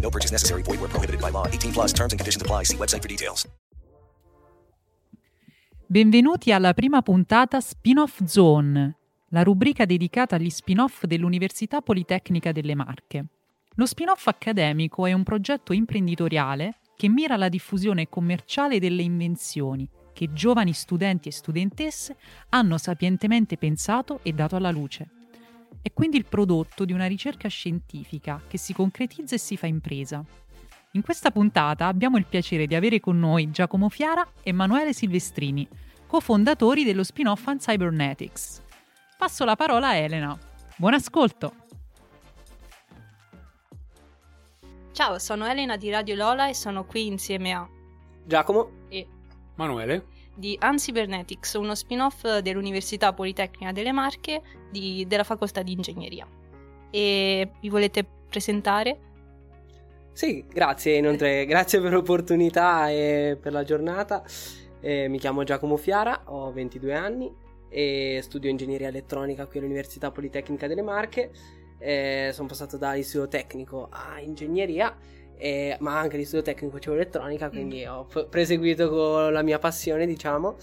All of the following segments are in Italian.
No purchase necessary. Void where prohibited by law. 18 plus terms and conditions apply. See website for details. Benvenuti alla prima puntata Spin-off Zone, la rubrica dedicata agli spin-off dell'Università Politecnica delle Marche. Lo spin-off accademico è un progetto imprenditoriale che mira alla diffusione commerciale delle invenzioni che giovani studenti e studentesse hanno sapientemente pensato e dato alla luce. È quindi il prodotto di una ricerca scientifica che si concretizza e si fa impresa. In questa puntata abbiamo il piacere di avere con noi Giacomo Fiara e Emanuele Silvestrini, cofondatori dello spin-off on Cybernetics. Passo la parola a Elena. Buon ascolto! Ciao, sono Elena di Radio Lola e sono qui insieme a Giacomo e Manuele di Uncybernetics, uno spin-off dell'Università Politecnica delle Marche di- della Facoltà di Ingegneria. E vi volete presentare? Sì, grazie inoltre, grazie per l'opportunità e per la giornata. Eh, mi chiamo Giacomo Fiara, ho 22 anni e studio ingegneria elettronica qui all'Università Politecnica delle Marche. Eh, sono passato dall'istituto tecnico a ingegneria, eh, ma anche l'istituto tecnico facevo elettronica, quindi ho p- proseguito con la mia passione, diciamo.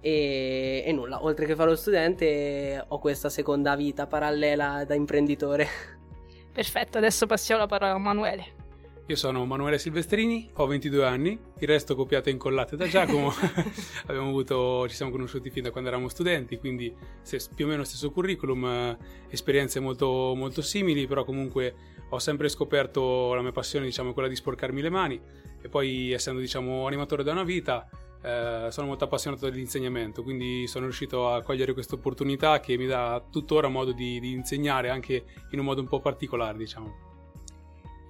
E, e nulla, oltre che fare lo studente, ho questa seconda vita parallela da imprenditore. Perfetto, adesso passiamo la parola a Manuele. Io sono Manuele Silvestrini, ho 22 anni, il resto copiate e incollate da Giacomo. Abbiamo avuto, ci siamo conosciuti fin da quando eravamo studenti, quindi più o meno stesso curriculum, eh, esperienze molto, molto simili, però comunque ho sempre scoperto la mia passione, diciamo, quella di sporcarmi le mani e poi essendo, diciamo, animatore da una vita, eh, sono molto appassionato dell'insegnamento, quindi sono riuscito a cogliere questa opportunità che mi dà tuttora modo di, di insegnare anche in un modo un po' particolare, diciamo.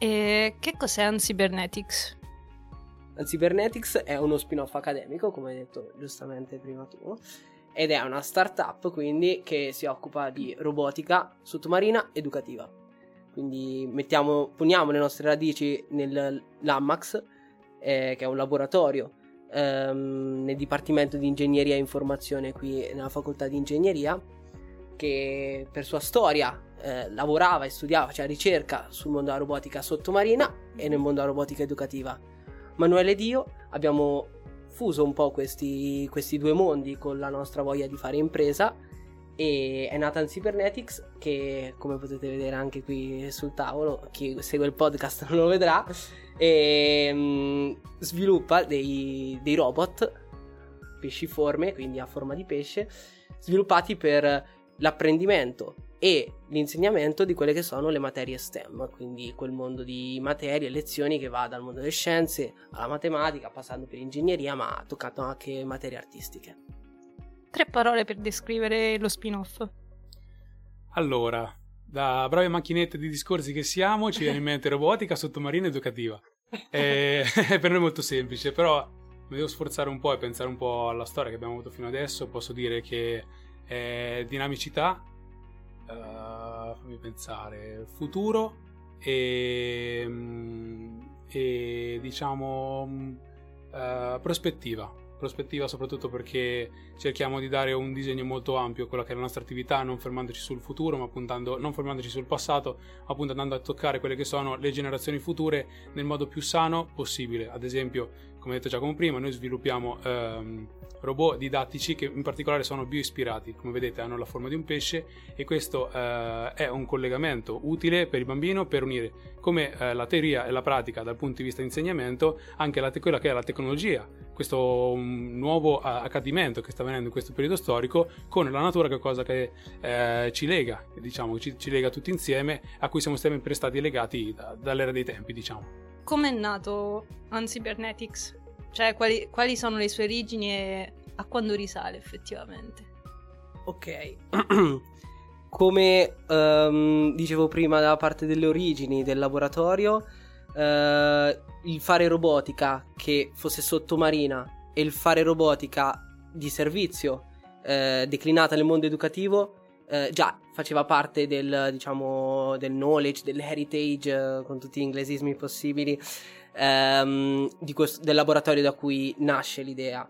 E che cos'è Uncybernetics? La Cybernetics è uno spin-off accademico, come hai detto giustamente prima tu, ed è una startup quindi che si occupa di robotica sottomarina educativa. Quindi mettiamo, poniamo le nostre radici nell'AMAX, eh, che è un laboratorio ehm, nel Dipartimento di Ingegneria e Informazione qui nella Facoltà di Ingegneria, che per sua storia eh, lavorava e studiava, faceva ricerca sul mondo della robotica sottomarina e nel mondo della robotica educativa. Manuele ed io abbiamo fuso un po' questi, questi due mondi con la nostra voglia di fare impresa e è nata in Cybernetics che come potete vedere anche qui sul tavolo chi segue il podcast non lo vedrà e mm, sviluppa dei, dei robot pesciforme quindi a forma di pesce sviluppati per l'apprendimento e l'insegnamento di quelle che sono le materie STEM, quindi quel mondo di materie e lezioni che va dal mondo delle scienze alla matematica, passando per ingegneria, ma ha toccato anche materie artistiche. Tre parole per descrivere lo spin-off. Allora, da brave macchinette di discorsi che siamo, ci viene in mente robotica sottomarina educativa. E- per noi è molto semplice, però mi devo sforzare un po' e pensare un po' alla storia che abbiamo avuto fino adesso. Posso dire che è dinamicità, eh, fammi pensare, futuro e, e diciamo eh, prospettiva prospettiva soprattutto perché cerchiamo di dare un disegno molto ampio a quella che è la nostra attività, non fermandoci sul futuro, ma puntando, non fermandoci sul passato, appunto andando a toccare quelle che sono le generazioni future nel modo più sano possibile. Ad esempio, come detto Giacomo prima, noi sviluppiamo ehm, robot didattici che in particolare sono bioispirati, come vedete hanno la forma di un pesce e questo eh, è un collegamento utile per il bambino per unire come eh, la teoria e la pratica dal punto di vista di insegnamento anche la quella che è la tecnologia, questo um, nuovo accadimento che sta avvenendo in questo periodo storico con la natura che è cosa che eh, ci lega, diciamo, ci, ci, lega tutti insieme, a cui siamo sempre stati legati da, dall'era dei tempi, diciamo. Come è nato Uncybernetics? Cioè, quali, quali sono le sue origini e a quando risale effettivamente? Ok. Come um, dicevo prima da parte delle origini del laboratorio, uh, il fare robotica che fosse sottomarina e il fare robotica di servizio uh, declinata nel mondo educativo uh, già faceva parte del, diciamo, del knowledge, dell'heritage, con tutti gli inglesismi possibili ehm, questo, del laboratorio da cui nasce l'idea.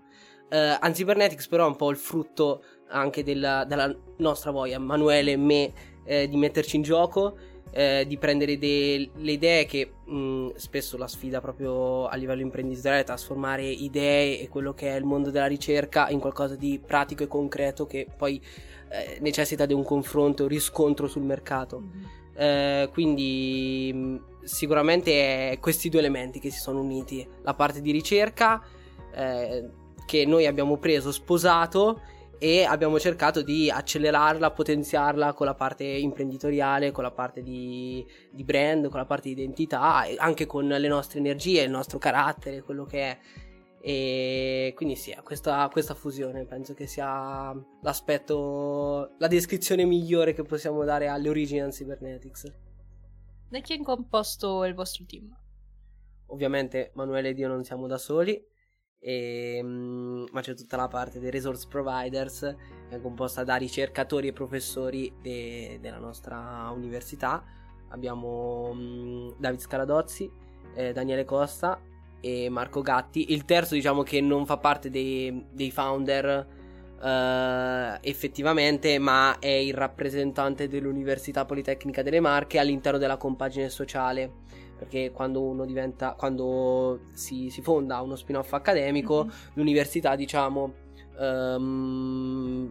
Uh, Anzybernetics però è un po' il frutto anche della, della nostra voglia, Manuele e me, eh, di metterci in gioco, eh, di prendere de- le idee che mh, spesso la sfida proprio a livello imprenditoriale è trasformare idee e quello che è il mondo della ricerca in qualcosa di pratico e concreto che poi eh, necessita di un confronto, un riscontro sul mercato. Mm-hmm. Eh, quindi sicuramente è questi due elementi che si sono uniti, la parte di ricerca eh, che noi abbiamo preso, sposato e abbiamo cercato di accelerarla, potenziarla con la parte imprenditoriale, con la parte di, di brand, con la parte di identità, anche con le nostre energie, il nostro carattere, quello che è. E quindi sì, questa, questa fusione penso che sia l'aspetto, la descrizione migliore che possiamo dare alle origini di Cybernetics. Da chi è composto il vostro team? Ovviamente Manuele ed io non siamo da soli, e, um, ma c'è tutta la parte dei resource providers, che è composta da ricercatori e professori de- della nostra università. Abbiamo um, David Scaladozzi, eh, Daniele Costa e Marco Gatti. Il terzo, diciamo che non fa parte dei, dei founder Uh, effettivamente, ma è il rappresentante dell'Università Politecnica delle Marche all'interno della compagine sociale. Perché quando uno diventa, quando si, si fonda uno spin-off accademico, mm-hmm. l'università, diciamo, um,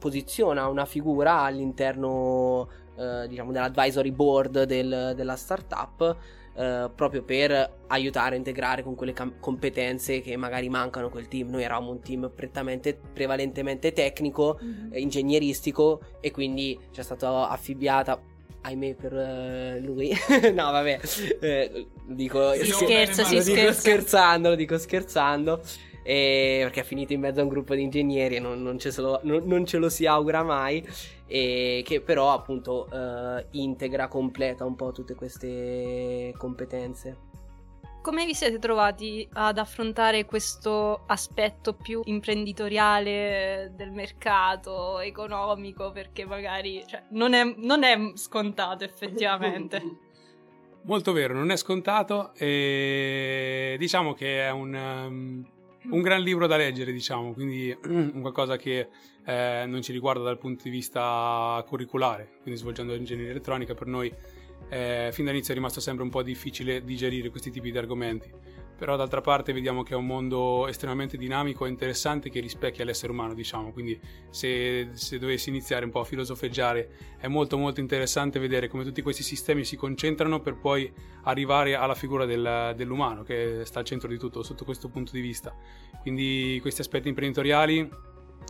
posiziona una figura all'interno, uh, diciamo, dell'advisory board del, della startup eh, proprio per aiutare a integrare con quelle cam- competenze che magari mancano quel team. Noi eravamo un team prettamente, prevalentemente tecnico, mm-hmm. eh, ingegneristico e quindi ci è stata affibbiata ahimè per uh, lui. no, vabbè, eh, dico, si scherza, si lo scherza. dico scherzando, lo dico scherzando. E perché è finito in mezzo a un gruppo di ingegneri e non, non, ce, lo, non, non ce lo si augura mai e che però appunto uh, integra, completa un po' tutte queste competenze. Come vi siete trovati ad affrontare questo aspetto più imprenditoriale del mercato, economico, perché magari cioè, non, è, non, è, scontato effettivamente? Molto vero, non è scontato e diciamo che è un, um, un gran libro da leggere, diciamo, quindi qualcosa che eh, non ci riguarda dal punto di vista curriculare, quindi svolgendo ingegneria elettronica per noi eh, fin dall'inizio è rimasto sempre un po' difficile digerire questi tipi di argomenti. Però d'altra parte vediamo che è un mondo estremamente dinamico e interessante che rispecchia l'essere umano, diciamo. Quindi se, se dovessi iniziare un po' a filosofeggiare è molto molto interessante vedere come tutti questi sistemi si concentrano per poi arrivare alla figura del, dell'umano che sta al centro di tutto sotto questo punto di vista. Quindi questi aspetti imprenditoriali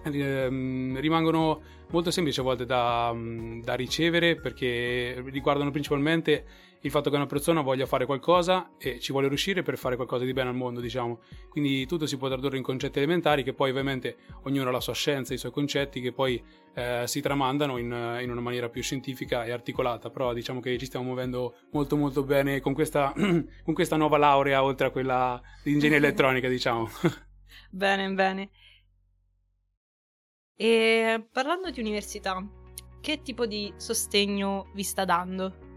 rimangono molto semplici a volte da, mm, da, ricevere perché riguardano principalmente il fatto che una persona voglia fare qualcosa e ci vuole riuscire per fare qualcosa di bene al mondo, diciamo. Quindi tutto si può tradurre in concetti elementari che poi ovviamente ognuno ha la sua scienza, i suoi concetti che poi eh, si tramandano in, in, una maniera più scientifica e articolata, però diciamo che ci stiamo muovendo molto molto bene con questa, con questa nuova laurea oltre a quella di ingegneria elettronica, diciamo. bene, bene. E parlando di università, che tipo di sostegno vi sta dando?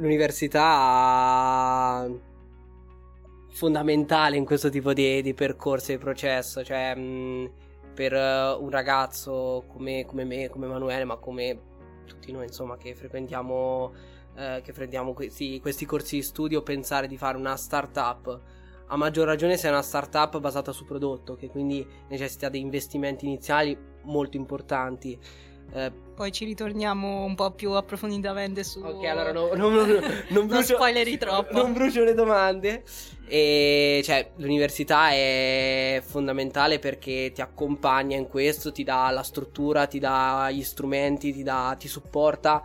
l'università fondamentale in questo tipo di, di percorso e processo, cioè mh, per uh, un ragazzo come, come, me, come Emanuele, ma come tutti noi insomma che frequentiamo, uh, che frequentiamo questi, questi corsi di studio, pensare di fare una startup a maggior ragione se è una startup basata su prodotto, che quindi necessita di investimenti iniziali molto importanti. Eh, Poi ci ritorniamo un po' più approfonditamente su. Ok, allora no, no, no, non, brucio, non spoileri troppo. Non brucio le domande. E cioè, l'università è fondamentale perché ti accompagna in questo, ti dà la struttura, ti dà gli strumenti, ti, dà, ti supporta.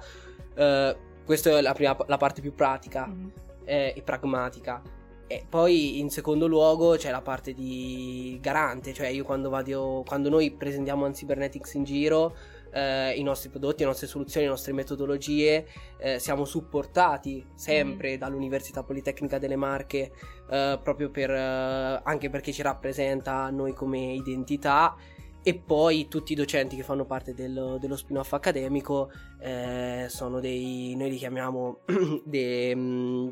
Uh, questa è la, prima, la parte più pratica mm. eh, e pragmatica. E poi in secondo luogo c'è la parte di garante, cioè io quando vado, quando noi presentiamo Cybernetics in giro, eh, i nostri prodotti, le nostre soluzioni, le nostre metodologie, eh, siamo supportati sempre mm. dall'Università Politecnica delle Marche, eh, proprio per, eh, anche perché ci rappresenta noi come identità e poi tutti i docenti che fanno parte del, dello spin-off accademico eh, sono dei, noi li chiamiamo dei... Mm,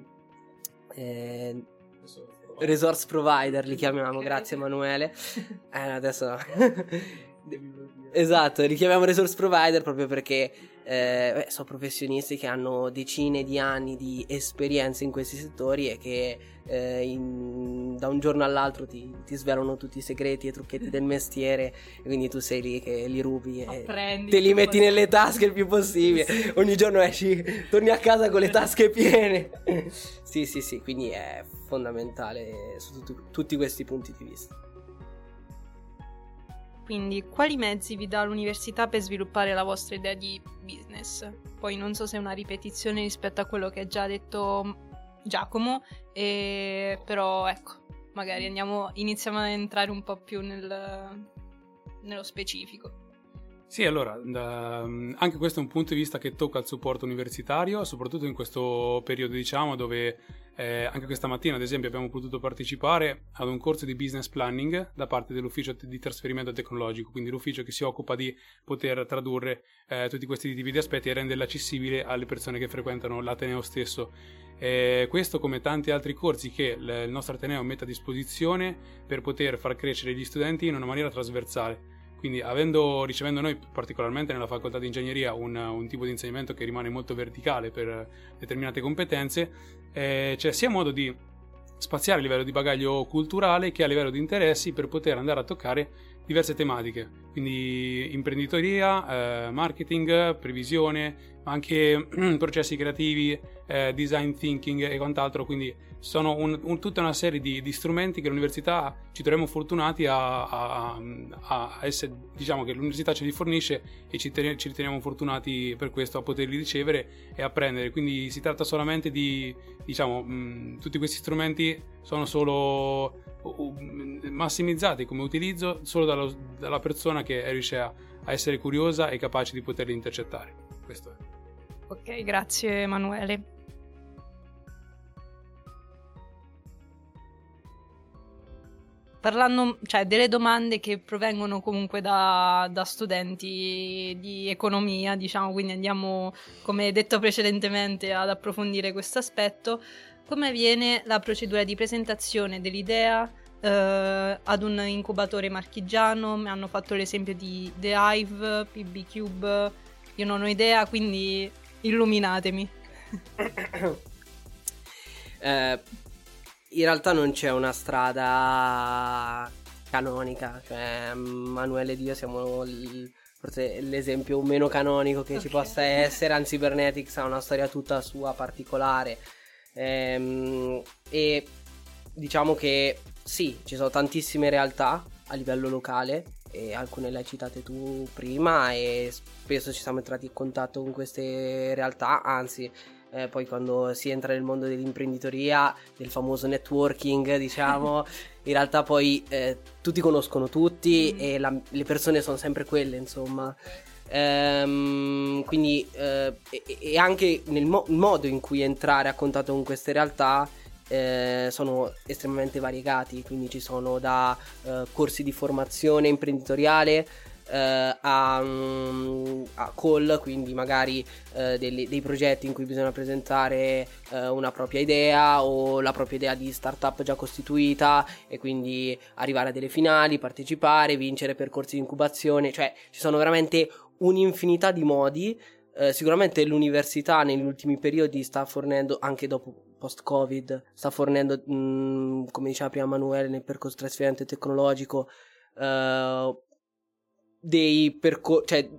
eh, resource provider li chiamiamo, grazie Emanuele. Eh, adesso Esatto, li chiamiamo resource provider proprio perché eh, beh, sono professionisti che hanno decine di anni di esperienza in questi settori e che eh, in, da un giorno all'altro ti, ti, svelano tutti i segreti e i trucchetti del mestiere e quindi tu sei lì che li rubi e Apprendi, te li metti nelle tasche il più possibile. Sì. Ogni giorno esci, torni a casa con le tasche piene. sì, sì, sì, quindi è fondamentale su tutti, tutti questi punti di vista. Quindi, quali mezzi vi dà l'università per sviluppare la vostra idea di business? Poi non so se è una ripetizione rispetto a quello che ha già detto Giacomo, e... però ecco, magari andiamo, iniziamo ad entrare un po' più nel, nello specifico. Sì, allora, anche questo è un punto di vista che tocca il supporto universitario, soprattutto in questo periodo, diciamo, dove eh, anche questa mattina, ad esempio, abbiamo potuto partecipare ad un corso di business planning da parte dell'ufficio di trasferimento tecnologico, quindi l'ufficio che si occupa di poter tradurre eh, tutti questi tipi di aspetti e renderli accessibili alle persone che frequentano l'Ateneo stesso. Eh, questo come tanti altri corsi che il nostro Ateneo mette a disposizione per poter far crescere gli studenti in una maniera trasversale. Quindi avendo, ricevendo noi particolarmente nella facoltà di ingegneria un, un, tipo di insegnamento che rimane molto verticale per determinate competenze, eh, c'è sia modo di spaziare a livello di bagaglio culturale che a livello di interessi per poter andare a toccare diverse tematiche, quindi imprenditoria, eh, marketing, previsione, ma anche processi creativi, eh, design thinking e quant'altro, quindi sono un, un, tutta una serie di, di, strumenti che l'università ci troviamo fortunati a, a, a, essere, diciamo che l'università ce li fornisce e ci, ten, ci, riteniamo fortunati per questo a poterli ricevere e apprendere, quindi si tratta solamente di, diciamo, mh, tutti questi strumenti sono solo massimizzati come utilizzo solo dallo, dalla persona che riesce a, a, essere curiosa e capace di poterli intercettare. Questo è. Ok, grazie Emanuele. parlando, cioè delle domande che provengono comunque da, da, studenti di economia, diciamo, quindi andiamo, come detto precedentemente, ad approfondire questo aspetto. Come avviene la procedura di presentazione dell'idea eh, ad un incubatore marchigiano? Mi hanno fatto l'esempio di The Hive, PB Cube, io non ho idea, quindi illuminatemi. eh, in realtà non c'è una strada canonica, cioè Manuele e io siamo l- forse l'esempio meno canonico che okay. ci possa essere, anzi Cybernetics ha una storia tutta sua particolare ehm, e diciamo che sì, ci sono tantissime realtà a livello locale e alcune le hai citate tu prima e spesso ci siamo entrati in contatto con queste realtà, anzi eh, poi quando si entra nel mondo dell'imprenditoria, del famoso networking, diciamo, in realtà poi eh, tutti conoscono tutti mm. e la, le persone sono sempre quelle, insomma. Ehm, quindi eh, e, e, anche nel mo- modo in cui entrare a contatto con queste realtà eh, sono estremamente variegati, quindi ci sono da eh, corsi di formazione imprenditoriale eh, a, mm, a call, quindi magari eh, dei, dei progetti in cui bisogna presentare eh, una propria idea o la propria idea di startup già costituita e quindi arrivare a delle finali, partecipare, vincere percorsi di incubazione, cioè ci sono veramente un'infinità di modi. Eh, sicuramente l'università negli ultimi periodi sta fornendo, anche dopo post-Covid, sta fornendo, mh, come diceva prima Manuele, nel percorso trasferimento tecnologico, eh, dei percorsi, cioè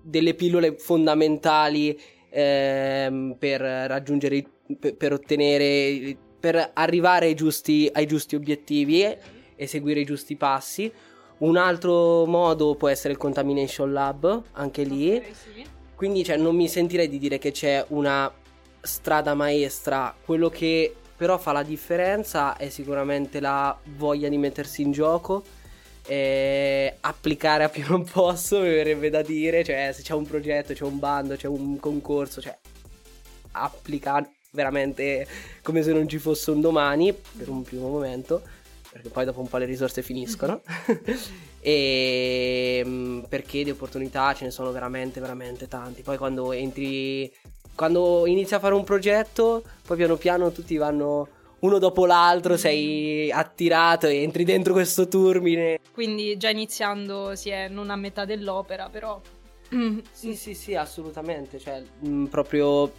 delle pillole fondamentali ehm, per raggiungere, per, per, ottenere, per arrivare ai giusti, ai giusti obiettivi e, e seguire i giusti passi. Un altro modo può essere il Contamination Lab, anche lì. Okay, sì. Quindi cioè, non mi sentirei di dire che c'è una strada maestra. Quello che però fa la differenza è sicuramente la voglia di mettersi in gioco eh, applicare a più non posso, mi verrebbe da dire, cioè se c'è un progetto, c'è un bando, c'è un concorso, cioè applicare veramente come se non ci fosse un domani per un primo momento, perché poi dopo un po' le risorse finiscono. e mm, perché di opportunità ce ne sono veramente veramente tanti. Poi quando entri quando inizi a fare un progetto, poi piano piano tutti vanno uno dopo l'altro sei attirato e entri dentro questo turbine. Quindi già iniziando si è non a metà dell'opera, però... sì, sì, sì, assolutamente. Cioè, mh, mm, proprio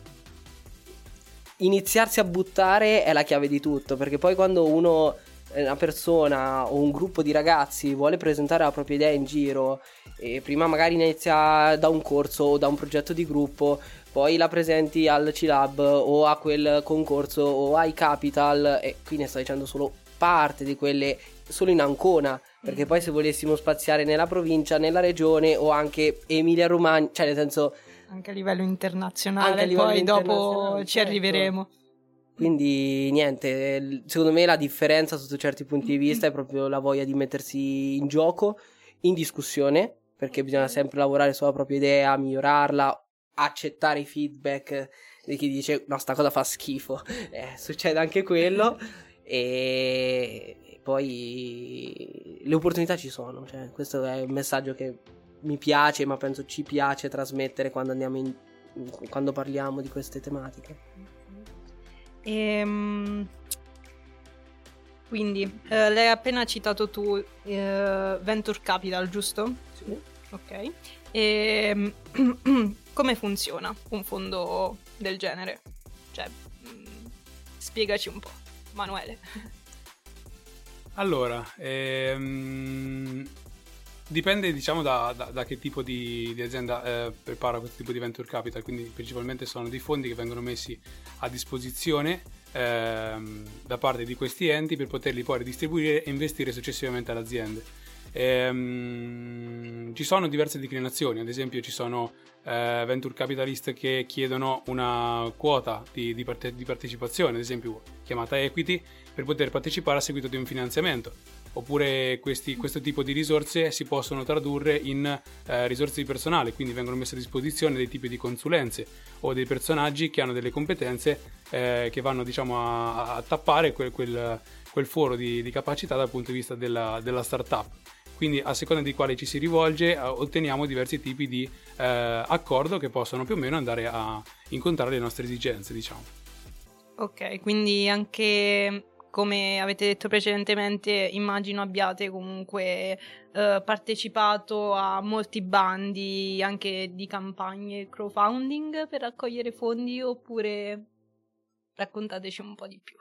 iniziarsi a buttare è la chiave di tutto, perché poi quando uno una persona o un gruppo di ragazzi vuole presentare la propria idea in giro e prima magari inizia da un corso o da un progetto di gruppo poi la presenti al C-Lab o a quel concorso o ai Capital e qui ne sto dicendo solo parte di quelle solo in Ancona perché poi se volessimo spaziare nella provincia, nella regione o anche Emilia Romagna, cioè nel senso anche a livello internazionale, a livello poi dopo ci certo. arriveremo. Quindi niente, secondo me la differenza sotto certi punti di vista è proprio la voglia di mettersi in gioco, in discussione, perché bisogna sempre lavorare sulla propria idea, migliorarla accettare i feedback di chi dice no sta cosa fa schifo. Eh, succede anche quello. E poi le opportunità ci sono cioè, questo è un messaggio che mi piace ma penso ci piace trasmettere quando andiamo in, quando parliamo di queste tematiche. Ehm quindi eh, l'hai appena citato tu eh, Venture Capital giusto? Sì. Ok. E come funziona un fondo del genere? Cioè, mh, mm, spiegaci un po', Manuele. Allora, ehm, dipende diciamo da, da, da, che tipo di, di azienda eh, prepara questo tipo di venture capital, quindi principalmente sono dei fondi che vengono messi a disposizione ehm, da parte di questi enti per poterli poi ridistribuire e investire successivamente alle aziende. Ehm, ci sono diverse declinazioni, ad esempio ci sono eh, venture capitalist che chiedono una quota di, di, parte, di, partecipazione, ad esempio chiamata equity, per poter partecipare a seguito di un finanziamento. Oppure questi, questo tipo di risorse si possono tradurre in eh, risorse di personale, quindi vengono messe a disposizione dei tipi di consulenze o dei personaggi che hanno delle competenze eh, che vanno diciamo, a, a tappare quel, quel, quel foro di, di, capacità dal punto di vista della, della startup quindi a seconda di quale ci si rivolge eh, otteniamo diversi tipi di eh, accordo che possono più o meno andare a incontrare le nostre esigenze, diciamo. Ok, quindi anche come avete detto precedentemente, immagino abbiate comunque eh, partecipato a molti bandi anche di campagne crowdfunding per raccogliere fondi oppure raccontateci un po' di più.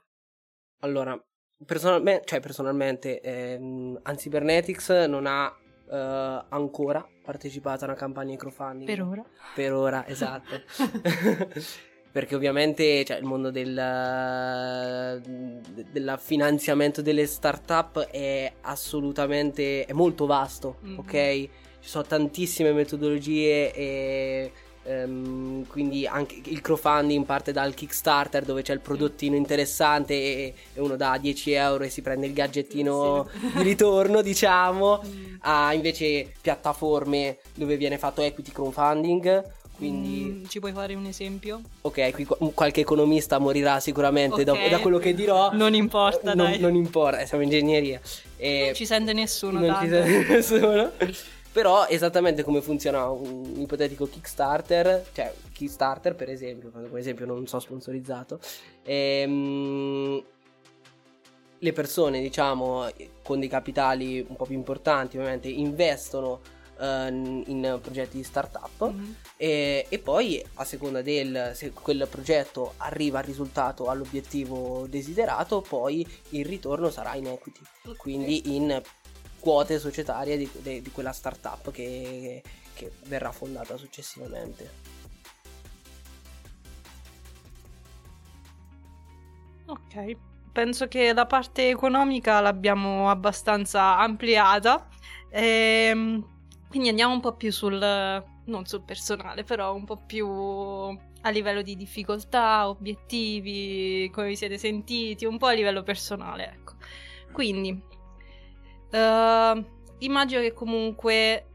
Allora, personalmente, cioè personalmente, ehm, Anti-Cybernetics non ha Uh, ancora partecipato a una campagna di crowdfunding. Per ora? Per ora, esatto. Perché ovviamente cioè, il mondo del, del finanziamento delle start-up è assolutamente è molto vasto, mm-hmm. ok? Ci sono tantissime metodologie e Um, quindi anche il crowdfunding parte dal Kickstarter dove c'è il prodottino interessante e, e uno dà 10 euro e si prende il gadgettino sì. di ritorno diciamo mm. a invece piattaforme dove viene fatto equity crowdfunding quindi mm, ci puoi fare un esempio? Ok, qui qualche economista morirà sicuramente okay. da, da, quello che dirò. Non importa, non, dai. Non importa, siamo ingegneria. E non ci sente nessuno. Non tanto. ci sente nessuno. Però esattamente come funziona un ipotetico Kickstarter, cioè Kickstarter per esempio, come esempio non so sponsorizzato, ehm, le persone diciamo con dei capitali un po' più importanti ovviamente investono eh, in progetti di startup Mhm. e, e poi a seconda del se quel progetto arriva al risultato all'obiettivo desiderato poi il ritorno sarà in equity quindi in quote societarie di, de- di quella startup che, che verrà fondata successivamente Ok, penso che la parte economica l'abbiamo abbastanza ampliata. Ehm, quindi andiamo un po' più sul, non sul personale, però un po' più a livello di difficoltà, obiettivi, come vi siete sentiti, un po' a livello personale, ecco. Quindi, eh, immagino che comunque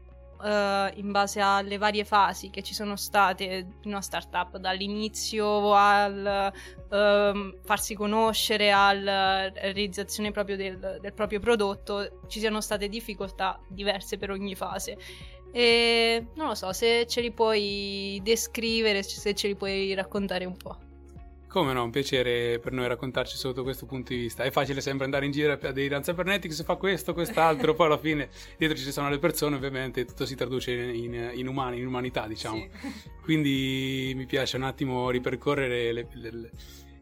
eh, in base alle varie fasi che ci sono state in una startup, dall'inizio al ehm, farsi conoscere alla realizzazione proprio del, del proprio prodotto, ci siano state difficoltà diverse per ogni fase. E non lo so, se ce li puoi descrivere, se ce li puoi raccontare un po'. Come no, un piacere per noi raccontarci sotto questo punto di vista. È facile sempre andare in giro a dire Danza Pernetics fa questo, quest'altro, poi alla fine dietro ci sono le persone, ovviamente tutto si traduce in, in, in umani, in umanità, diciamo. Quindi mi piace un attimo ripercorrere le- le- le-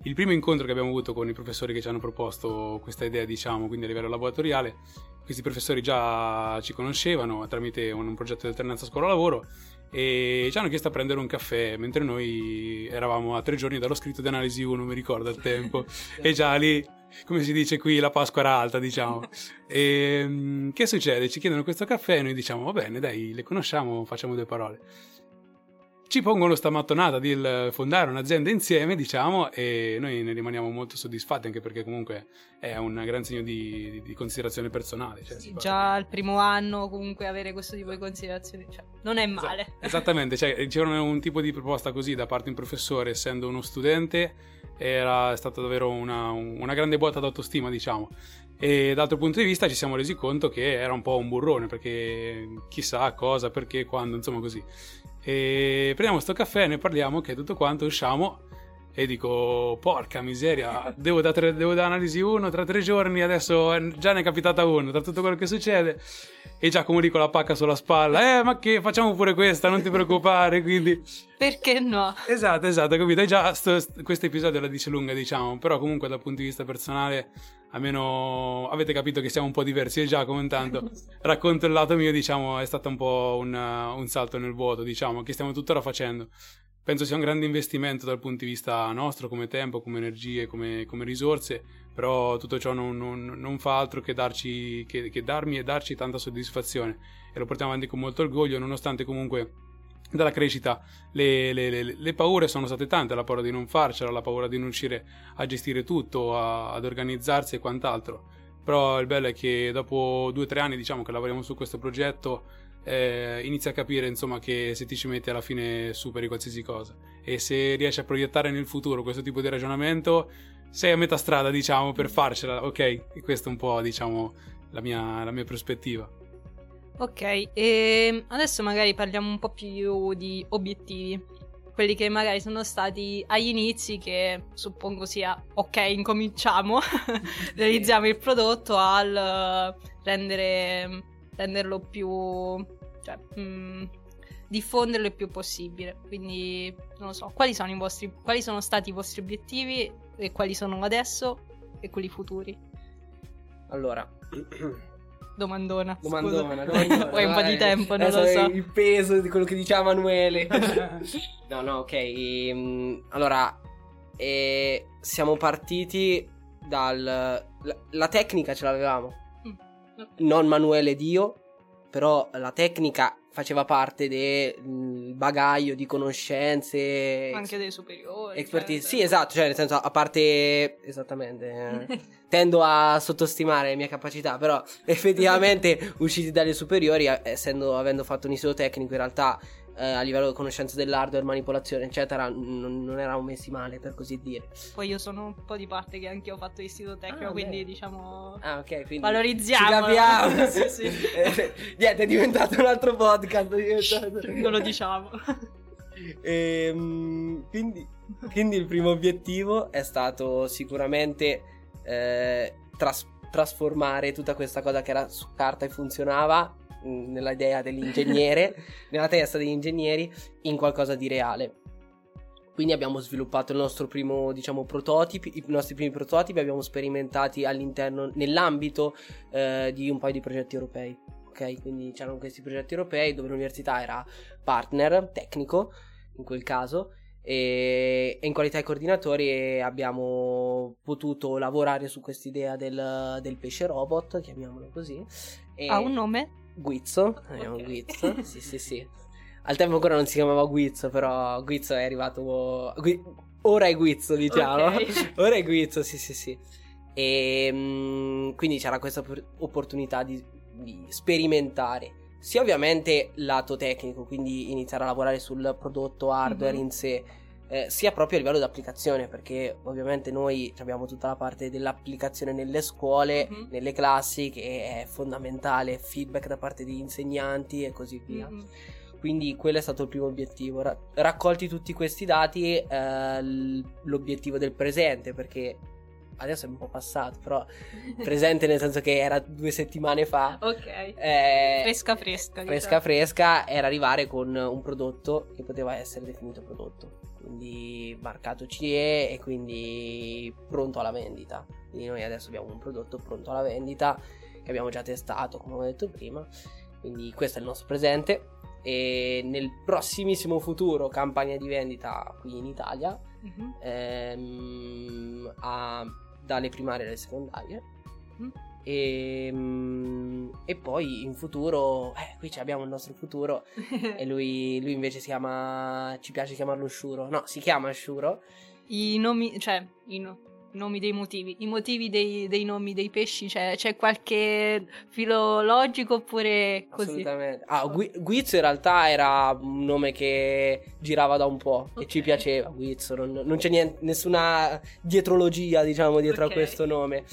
il primo incontro che abbiamo avuto con i professori che ci hanno proposto questa idea, diciamo, quindi a livello laboratoriale. Questi professori già ci conoscevano tramite un, un progetto di alternanza scuola-lavoro e ci hanno chiesto a prendere un caffè mentre noi eravamo a tre giorni dallo scritto di analisi 1, mi ricordo al tempo, e già lì, come si dice qui, la Pasqua era alta, diciamo. E mm, che succede? Ci chiedono questo caffè e noi diciamo, va bene, dai, le conosciamo, facciamo due parole. Ci pongono sta mattonata di fondare un'azienda insieme, diciamo, e noi ne rimaniamo molto soddisfatti, anche perché comunque è un gran segno di, di- di considerazione personale. cioè, Sì, già al primo anno comunque avere questo tipo di considerazioni, cioè, non è male. Esatto, Esattamente, cioè, c'era un tipo di proposta così da parte di un professore, essendo uno studente, era stata davvero una, una grande botta d'autostima, diciamo. E dall'altro punto di vista ci siamo resi conto che era un po' un burrone, perché chissà cosa, perché, quando, insomma così. E prendiamo sto caffè, ne parliamo, che tutto quanto, usciamo e dico, porca miseria, devo da, tre- devo da analisi 1 tra tre giorni, adesso già ne è capitata uno, tra tutto quello che succede. E Giacomo lì con la pacca sulla spalla, eh ma che facciamo pure questa, non ti preoccupare, quindi... Perché no? Esatto, esatto, capito? E già sto- st- questo episodio la dice lunga, diciamo, però comunque dal punto di vista personale, almeno avete capito che siamo un po' diversi e Giacomo intanto racconto il lato mio, diciamo, è stato un po' un, un salto nel vuoto, diciamo, che stiamo tuttora facendo. Penso sia un grande investimento dal punto di vista nostro, come tempo, come energie, come, come risorse, però tutto ciò non, non- non fa altro che, darci, che, che darmi e darci tanta soddisfazione e lo portiamo avanti con molto orgoglio, nonostante comunque dalla crescita. Le, le- le- le paure sono state tante, la paura di non farcela, la paura di non riuscire a gestire tutto, a- ad organizzarsi e quant'altro. Però il bello è che dopo due o tre anni diciamo che lavoriamo su questo progetto eh, inizi a capire insomma che se ti ci metti alla fine superi qualsiasi cosa. E se riesci a proiettare nel futuro questo tipo di ragionamento sei a metà strada diciamo per farcela ok? E questa è un po' diciamo la mia, la mia prospettiva Ok, e adesso magari parliamo un po' più di obiettivi. Quelli che magari sono stati agli inizi, che suppongo sia ok, incominciamo, realizziamo il prodotto al eh, rendere, renderlo più, cioè, mm, diffonderlo il più possibile. Quindi, non lo so, quali sono, vostri, quali sono stati i vostri obiettivi e quali sono adesso e quelli futuri? allora Domandona. scusa. Domandona, domandona, Vuoi un po' di tempo, non lo Adesso so. Il peso di quello che diceva Manuele. no, no, ok. ehm, allora, eh, siamo partiti dal... La, la tecnica ce l'avevamo. Mm. Non Manuele Dio, però la tecnica faceva parte del bagaglio di conoscenze. Anche dei superiori. Expertise. cioè, Sì, esatto, cioè nel senso a parte esattamente eh, tendo a sottostimare le mie capacità, però effettivamente usciti dalle superiori, eh, essendo avendo fatto un istituto tecnico in realtà eh, a livello di conoscenza dell'hardware, manipolazione, eccetera, non, non eravamo messi male, per così dire. Poi io sono un po' di parte che anche ho fatto istituto tecnico, Ah, quindi beh. diciamo... Ah, ok, quindi Valorizziamo. Ci capiamo. Sì, sì. Eh, Niente, è diventato un altro podcast. diventato- non lo diciamo. Ehm, quindi, quindi il primo obiettivo è stato sicuramente eh, tras- trasformare tutta questa cosa che era su carta e funzionava nella idea dell'ingegnere, nella testa degli ingegneri, in qualcosa di reale. Quindi abbiamo sviluppato il nostro primo, diciamo, prototipi, i nostri primi prototipi, abbiamo sperimentati all'interno, nell'ambito eh, di un paio di progetti europei. Ok, quindi c'erano questi progetti europei dove l'università era partner tecnico in quel caso e, e in qualità di coordinatori abbiamo potuto lavorare su quest'idea del, del pesce robot, chiamiamolo così. E Ha un nome? Guizzo, abbiamo Ok. Guizzo, sì sì sì. Al tempo ancora non si chiamava Guizzo, però Guizzo è arrivato... Gui- ora è Guizzo, diciamo. Ok. Ora è Guizzo, sì sì sì. E mm, quindi c'era questa oppor- opportunità di, di sperimentare sia ovviamente lato tecnico, quindi iniziare a lavorare sul prodotto hardware Mhm. in sé, eh, sia proprio a livello di applicazione, perché ovviamente noi abbiamo tutta la parte dell'applicazione nelle scuole, Mhm. nelle classi, che è fondamentale, feedback da parte degli insegnanti e così via. Mhm. Quindi quello è stato il primo obiettivo. Ra- raccolti tutti questi dati, eh, l'obiettivo del presente, perché adesso è un po' passato, però presente nel senso che era due settimane fa. Ok. eh, Fresca fresca. fresca diciamo. fresca era arrivare con un prodotto che poteva essere definito prodotto quindi marcato CE e quindi pronto alla vendita quindi noi adesso abbiamo un prodotto pronto alla vendita che abbiamo già testato come ho detto prima quindi questo è il nostro presente e nel prossimissimo futuro campagna di vendita qui in Italia Mhm. ehm, a- dalle primarie alle secondarie Mm. E, mm, e poi in futuro eh, qui abbiamo il nostro futuro e lui, lui invece si chiama ci piace chiamarlo Shuro no si chiama Shuro I nomi, cioè, i, no- nomi dei motivi. I motivi dei, dei nomi dei pesci, cioè, c'è qualche filologico oppure così? assolutamente ah Gui- Guizzo in realtà era un nome che girava da un po' e ci piaceva Guizzo non, non c'è niente, nessuna dietrologia diciamo dietro Ok. a questo nome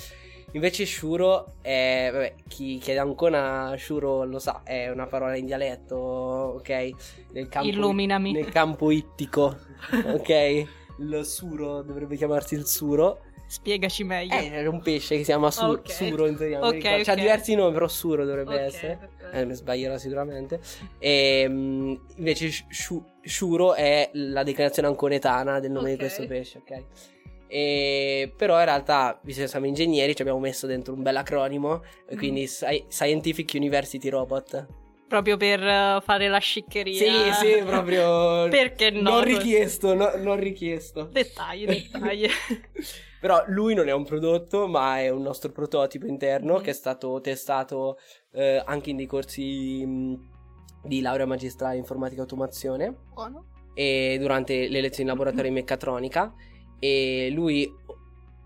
Invece Shuro è, vabbè, chi, chi è ancora Shuro lo sa, è una parola in dialetto, ok? Nel campo, Illuminami. Nel campo ittico, ok? Il suro dovrebbe chiamarsi il suro. Spiegaci meglio. Eh, era un pesce che si chiama su- Ok. suro in teoria. non mi Ok, ricordo. C'ha ok. diversi nomi, però suro dovrebbe essere. Eh, mi sbaglierò sicuramente. E, mm, invece Shu- Shuro è la declinazione anconetana del nome di questo pesce, ok? E, però in realtà, visto che siamo ingegneri, ci abbiamo messo dentro un bel acronimo, Mm. quindi Sci- Scientific University Robot. Proprio per eh, fare la sciccheria. Sì, sì, proprio... Perché no? Non richiesto, no- non richiesto. Dettagli, dettagli. Però lui non è un prodotto, ma è un nostro prototipo interno Mhm. che è stato testato eh, anche in dei corsi mh, di laurea magistrale in informatica e automazione Buono. e durante le lezioni in laboratorio di meccatronica. E lui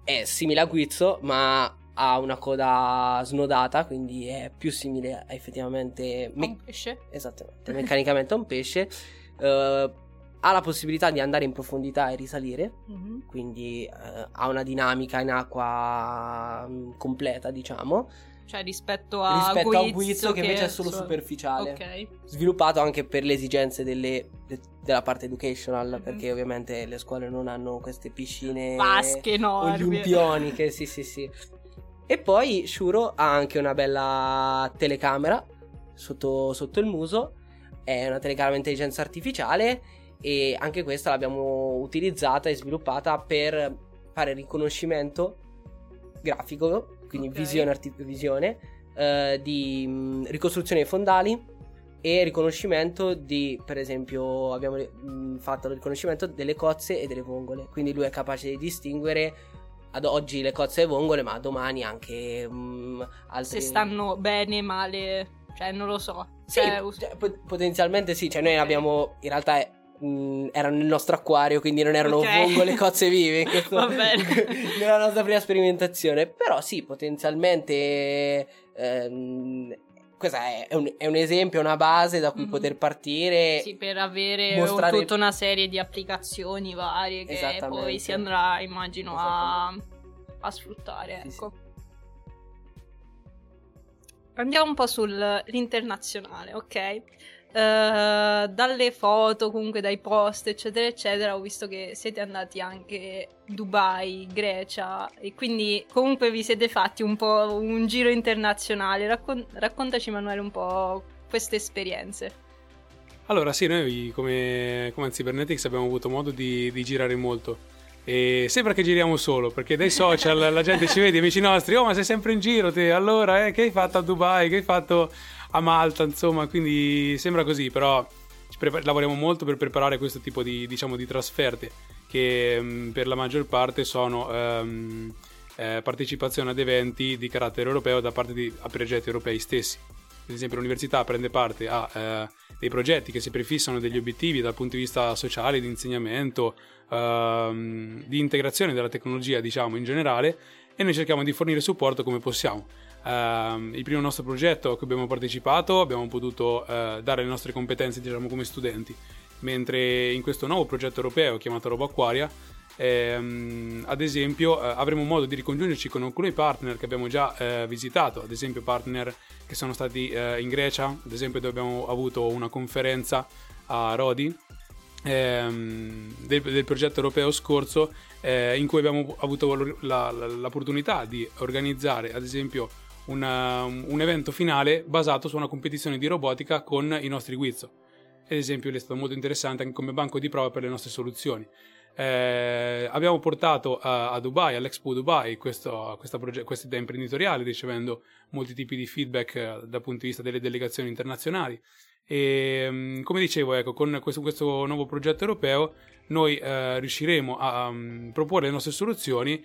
è simile a Guizzo, ma ha una coda snodata, quindi è più simile a effettivamente me- Un pesce? esattamente, meccanicamente a un pesce. Eh, ha la possibilità di andare in profondità e risalire Mhm. quindi eh, ha una dinamica in acqua mm, completa, diciamo, Cioè rispetto a rispetto Guizzo, a un guizzo che invece è solo so- superficiale. Ok. Sviluppato anche per le esigenze delle- de- della parte educational, Mhm. perché ovviamente le scuole non hanno queste piscine Vasche enormi. olimpioniche, sì, sì, sì. E poi Shuro ha anche una bella telecamera sotto, sotto il muso, è una telecamera a intelligenza artificiale e anche questa l'abbiamo utilizzata e sviluppata per fare riconoscimento grafico, quindi Ok. visione, arti- visione eh, di mh, ricostruzione dei fondali e riconoscimento di, per esempio, abbiamo mh, fatto il riconoscimento delle cozze e delle vongole, quindi lui è capace di distinguere ad oggi le cozze e le vongole, ma domani anche mh, altre... Se stanno bene, male, cioè non lo so. Sì, Cioè, us- cioè, po- potenzialmente sì, cioè noi Ok. abbiamo in realtà eh, mh, erano nel nostro acquario, quindi non erano Ok. vongole cozze vive questo- Va bene. nella nostra prima sperimentazione, però sì, potenzialmente ehm, questo è, è un, esempio, una base da cui Mhm. poter partire. Sì, per avere mostrare- tutta una serie di applicazioni varie che poi si andrà, immagino, a, a sfruttare. Sì, sì. ecco. Andiamo un po' sull'internazionale, ok? Eh, dalle foto, comunque dai post, eccetera, eccetera, ho visto che siete andati anche Dubai, Grecia e quindi comunque vi siete fatti un po' un giro internazionale. Raccon- raccontaci, Emanuele, un po' queste esperienze. Allora, sì, noi come, come Cybernetics abbiamo avuto modo di, di girare molto. E sembra che giriamo solo, perché dai social la gente ci vede, amici nostri, oh ma sei sempre in giro te, allora eh, che hai fatto a Dubai, che hai fatto a Malta, insomma, quindi sembra così, però prepa- lavoriamo molto per preparare questo tipo di, diciamo, di trasferte, che mh, per la maggior parte sono ehm, eh, partecipazione ad eventi di carattere europeo da parte di progetti europei stessi. Ad esempio l'università prende parte a eh, dei progetti che si prefissano degli obiettivi dal punto di vista sociale, di insegnamento, ehm, di integrazione della tecnologia, diciamo, in generale, e noi cerchiamo di fornire supporto come possiamo. Ehm, il primo nostro progetto a cui abbiamo partecipato abbiamo potuto eh, dare le nostre competenze, diciamo, come studenti, mentre in questo nuovo progetto europeo chiamato Robo Acquaria, ehm, ad esempio, eh, avremo modo di ricongiungerci con alcuni partner che abbiamo già eh, visitato, ad esempio partner che sono stati eh, in Grecia, ad esempio dove abbiamo avuto una conferenza a Rodi ehm, del, del progetto europeo scorso eh, in cui abbiamo avuto l'opportunità di organizzare ad esempio una- un evento finale basato su una competizione di robotica con i nostri Guizzo. Ad esempio, è stato molto interessante anche come banco di prova per le nostre soluzioni. Eh, abbiamo portato a, a Dubai, all'Expo Dubai, questo- questa, proge- questa idea imprenditoriale, ricevendo molti tipi di feedback eh, dal punto di vista delle delegazioni internazionali. E mm, come dicevo, ecco, con questo, questo nuovo progetto europeo noi eh, riusciremo a mm, proporre le nostre soluzioni.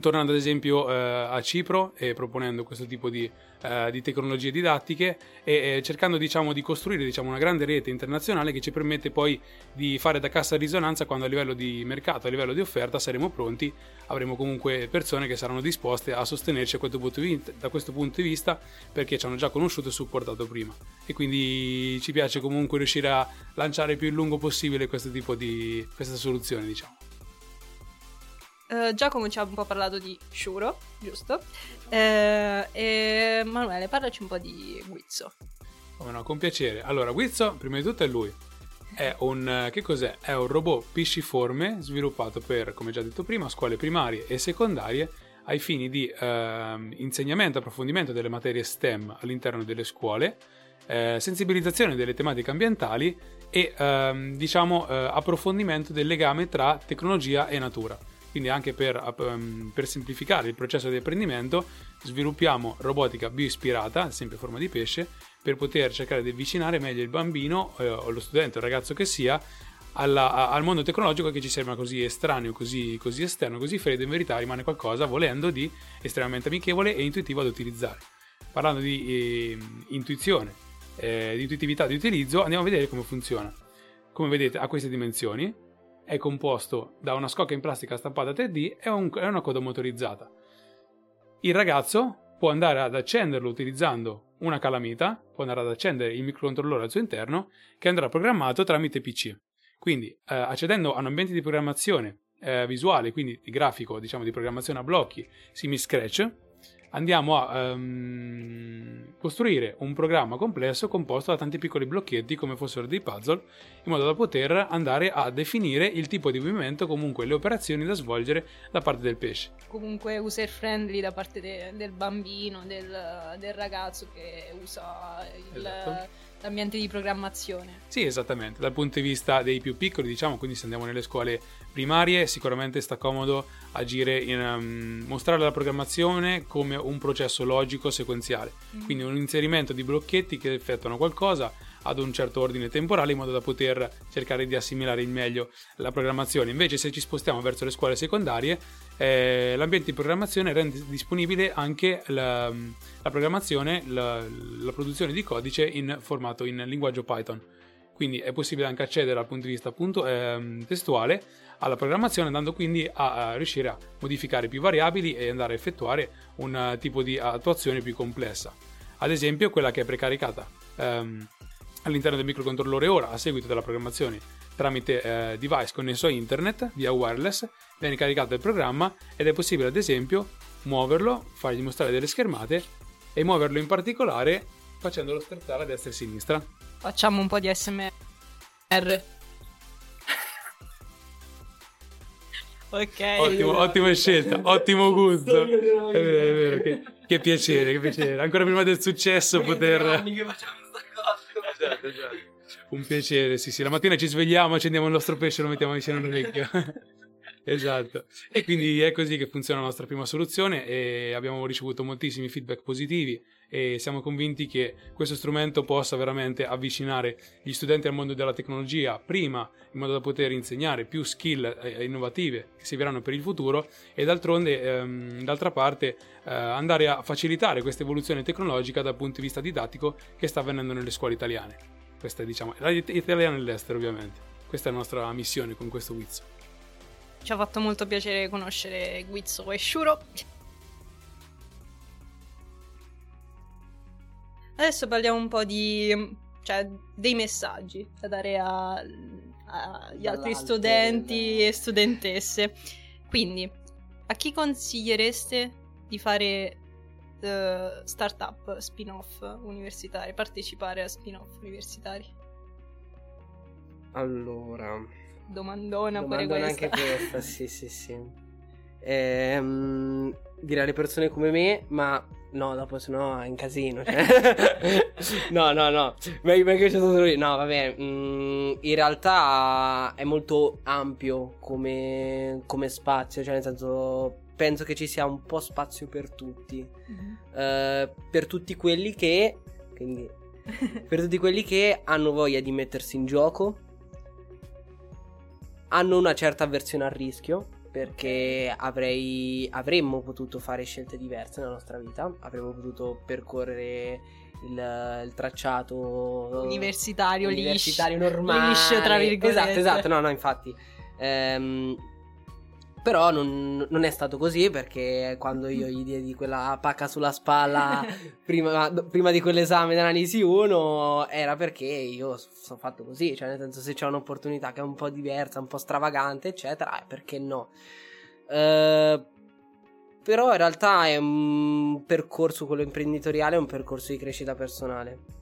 Tornando ad esempio eh, a Cipro e proponendo questo tipo di, eh, di tecnologie didattiche e eh, cercando diciamo di costruire diciamo, una grande rete internazionale che ci permette poi di fare da cassa risonanza quando a livello di mercato, a livello di offerta saremo pronti, avremo comunque persone che saranno disposte a sostenerci a questo di da questo punto di vista perché ci hanno già conosciuto e supportato prima e quindi ci piace comunque riuscire a lanciare più in lungo possibile questo tipo di questa soluzione diciamo. Eh, Giacomo ci ha un po' parlato di Shuro, giusto? Eh, e Manuele, parlaci un po' di Guizzo. Come no, con piacere. Allora, Guizzo, prima di tutto è lui. È un, eh, che cos'è? È un robot pisciforme sviluppato per, come già detto prima, scuole primarie e secondarie ai fini di ehm, insegnamento e approfondimento delle materie STEM all'interno delle scuole, eh, sensibilizzazione delle tematiche ambientali e, ehm, diciamo, eh, approfondimento del legame tra tecnologia e natura. Quindi anche per, ehm, per semplificare il processo di apprendimento sviluppiamo robotica bioispirata, esempio in forma di pesce, per poter cercare di avvicinare meglio il bambino eh, o lo studente o il ragazzo che sia alla- al mondo tecnologico che ci sembra così estraneo, così, così esterno, così freddo, in verità rimane qualcosa volendo di estremamente amichevole e intuitivo da utilizzare. Parlando di eh, intuizione, eh, di intuitività di utilizzo, andiamo a vedere come funziona. Come vedete ha queste dimensioni, è composto da una scocca in plastica stampata 3D e un- e una coda motorizzata. Il ragazzo può andare ad accenderlo utilizzando una calamita, può andare ad accendere il microcontrollore al suo interno che andrà programmato tramite PC. Quindi, eh, accedendo a un ambiente di programmazione eh, visuale, quindi di grafico, diciamo di programmazione a blocchi, simil Scratch, andiamo a ehm, costruire un programma complesso composto da tanti piccoli blocchetti come fossero dei puzzle, in modo da poter andare a definire il tipo di movimento, comunque le operazioni da svolgere da parte del pesce. Comunque user friendly da parte de- del bambino, del, del ragazzo che usa il- Esatto. L'ambiente di programmazione. Sì, esattamente, dal punto di vista dei più piccoli, diciamo, quindi se andiamo nelle scuole primarie, sicuramente sta comodo agire in um, mostrare la programmazione come un processo logico sequenziale, quindi un inserimento di blocchetti che effettuano qualcosa ad un certo ordine temporale in modo da poter cercare di assimilare il meglio la programmazione. Invece se ci spostiamo verso le scuole secondarie, eh, l'ambiente di programmazione rende disponibile anche la, la programmazione, la, la produzione di codice in formato in linguaggio Python. Quindi è possibile anche accedere dal punto di vista appunto ehm, testuale alla programmazione, andando quindi a, a riuscire a modificare più variabili e andare a effettuare un eh, tipo di attuazione più complessa. Ad esempio quella che è precaricata ehm, all'interno del microcontrollore ora a seguito della programmazione tramite eh, device connesso a internet via wireless, viene caricato il programma ed è possibile ad esempio muoverlo, fargli mostrare delle schermate e muoverlo in particolare facendolo sterzare a destra e a sinistra. Facciamo un po' di SMR. ok. Ottimo, ottima scelta, ottimo gusto. È vero, è vero, che, che piacere, che piacere. Ancora prima del successo poter... Esatto, esatto. Un piacere, sì, sì. La mattina ci svegliamo, accendiamo il nostro pesce e lo mettiamo vicino all'orecchio. esatto. E quindi è così che funziona la nostra prima soluzione e abbiamo ricevuto moltissimi feedback positivi e siamo convinti che questo strumento possa veramente avvicinare gli studenti al mondo della tecnologia prima in modo da poter insegnare più skill eh, innovative che serviranno per il futuro e d'altronde ehm, d'altra parte eh, andare a facilitare questa evoluzione tecnologica dal punto di vista didattico che sta avvenendo nelle scuole italiane questa è diciamo italiana all'estero ovviamente. Questa è la nostra missione con questo Wiz ci ha fatto molto piacere conoscere Guizzo e Shuro. Adesso parliamo un po' di cioè, dei messaggi da dare agli altri studenti e studentesse. Quindi, a chi consigliereste di fare uh, startup spin-off universitari, partecipare a spin-off universitari? Allora, domandona, domandona questa. anche questa, sì, sì, sì. Ehm, direi alle persone come me, ma no, dopo se no è un casino. Cioè. no, no, no. Meglio meglio che c'è stato lui. No, vabbè. mm, in realtà è molto ampio come, come spazio. Cioè, nel senso, penso che ci sia un po' spazio per tutti. Eh, per tutti quelli che. Quindi. Per tutti quelli che hanno voglia di mettersi in gioco. Hanno una certa avversione al rischio. Perché avrei, avremmo potuto fare scelte diverse nella nostra vita. Avremmo potuto percorrere il, il tracciato Universitario, universitario liscio, normale. liscio, tra virgolette. Esatto, esatto. No, no, infatti. Ehm, però non, non è stato così perché quando io gli diedi quella pacca sulla spalla prima, prima di quell'esame d'analisi 1 era perché io sono fatto così, cioè nel senso se c'è un'opportunità che è un po' diversa, un po' stravagante, eccetera, perché no? Eh, però in realtà è un percorso, quello imprenditoriale, è un percorso di crescita personale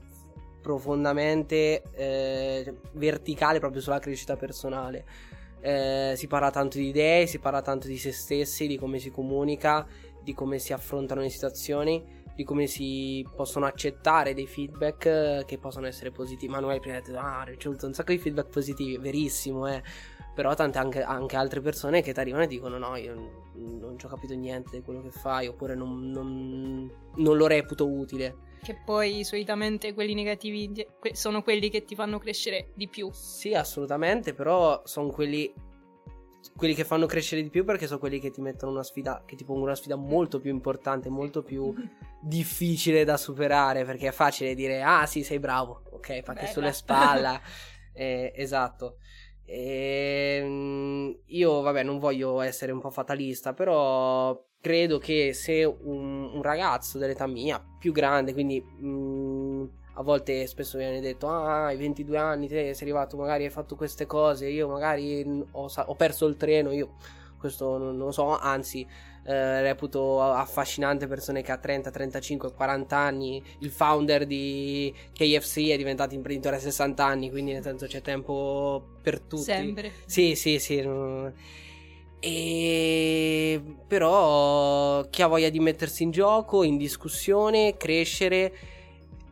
profondamente eh, verticale proprio sulla crescita personale. Eh, si parla tanto di idee, si parla tanto di se stessi, di come si comunica, di come si affrontano le situazioni, di come si possono accettare dei feedback eh, che possono essere positivi. Manuel prima ha detto, ah, ho ricevuto un sacco di feedback positivi, verissimo, eh. Però tante anche, anche altre persone che ti arrivano e dicono no, io non, ci ho capito niente di quello che fai, oppure non, non- non lo reputo utile. Che poi solitamente quelli negativi sono quelli che ti fanno crescere di più. Sì, assolutamente, però sono quelli quelli che fanno crescere di più perché sono quelli che ti mettono una sfida che ti pongono una sfida molto più importante, molto più difficile da superare, perché è facile dire "Ah, sì, sei bravo". Ok, Bella. sulle spalle. Eh, esatto. Ehm, io, vabbè, non voglio essere un po' fatalista, però credo che se un, un ragazzo dell'età mia, più grande, quindi mh, a volte spesso viene detto: Ah, hai 22 anni, te sei arrivato, magari hai fatto queste cose. Io magari ho, ho perso il treno. Io questo non, non lo so, anzi, eh, reputo affascinante persone che a 30, 35, 40 anni, il founder di KFC è diventato imprenditore a 60 anni. Quindi, nel senso, c'è tempo per tutti. Sempre. Sì, sì, sì. no. E però chi ha voglia di mettersi in gioco, in discussione, crescere,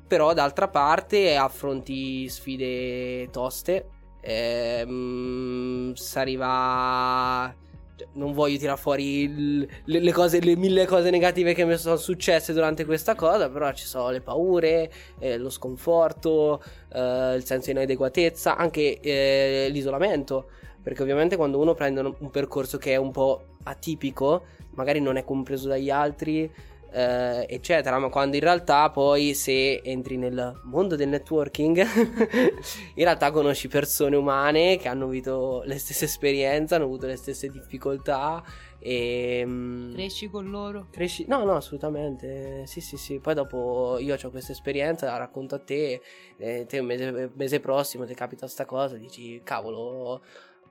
però d'altra parte affronti sfide toste. Ehm, si arriva. cioè, Non voglio tirare fuori il- le, le cose, le mille cose negative che mi sono successe durante questa cosa, però ci sono le paure, eh, lo sconforto, eh, il senso di inadeguatezza, anche eh, l'isolamento. Perché ovviamente quando uno prende un, percorso che è un po' atipico, magari non è compreso dagli altri, eh, eccetera, ma quando in realtà poi se entri nel mondo del networking, in realtà conosci persone umane che hanno avuto le stesse esperienze, hanno avuto le stesse difficoltà e... mm, Cresci con loro. Cresci? No, no, assolutamente. Sì, sì, sì. Poi dopo io ho questa esperienza, la racconto a te. eh, te un mese, mese prossimo ti capita sta cosa, dici, cavolo.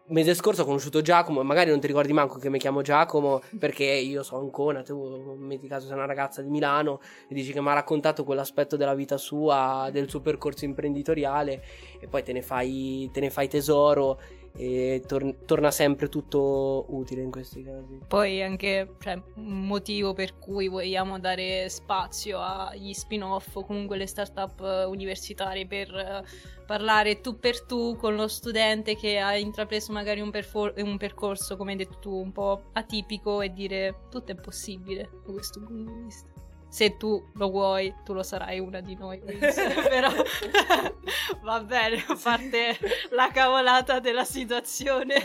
Mese scorso ho conosciuto Giacomo, magari non ti ricordi manco che mi chiamo Giacomo perché io sono Ancona, tu metti caso sei una ragazza di Milano e dici che mi ha raccontato quell'aspetto della vita sua, del suo percorso imprenditoriale e poi te ne fai, te ne fai tesoro e tor- torna sempre tutto utile in questi casi. Poi anche cioè, un motivo per cui vogliamo dare spazio agli spin-off o comunque le start-up eh, universitarie per eh, parlare tu per tu con lo studente che ha intrapreso magari un, perfor- un percorso, come hai detto tu, un po' atipico e dire tutto è possibile da questo punto di vista. Se tu lo vuoi, tu lo sarai una di noi. Però va bene, a parte la cavolata della situazione.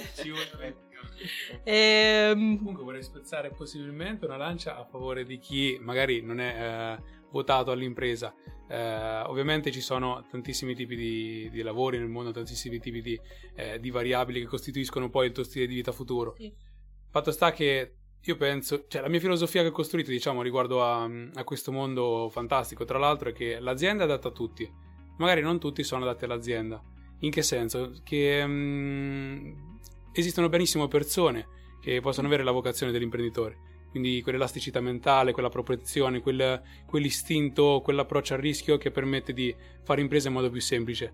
Ehm, Comunque vorrei spezzare possibilmente una lancia a favore di chi magari non è eh, votato all'impresa. Eh, ovviamente ci sono tantissimi tipi di, di lavori nel mondo, tantissimi tipi di, eh, di variabili che costituiscono poi il tuo stile di vita futuro. Sì. Fatto sta che io penso, cioè la mia filosofia che ho costruito, diciamo, riguardo a, a questo mondo fantastico, tra l'altro, è che l'azienda è adatta a tutti. Magari non tutti sono adatti all'azienda. In che senso? Che mm, esistono benissimo persone che possono avere la vocazione dell'imprenditore. Quindi quell'elasticità mentale, quella propensione, quel, quell'istinto, quell'approccio al rischio che permette di fare impresa in modo più semplice.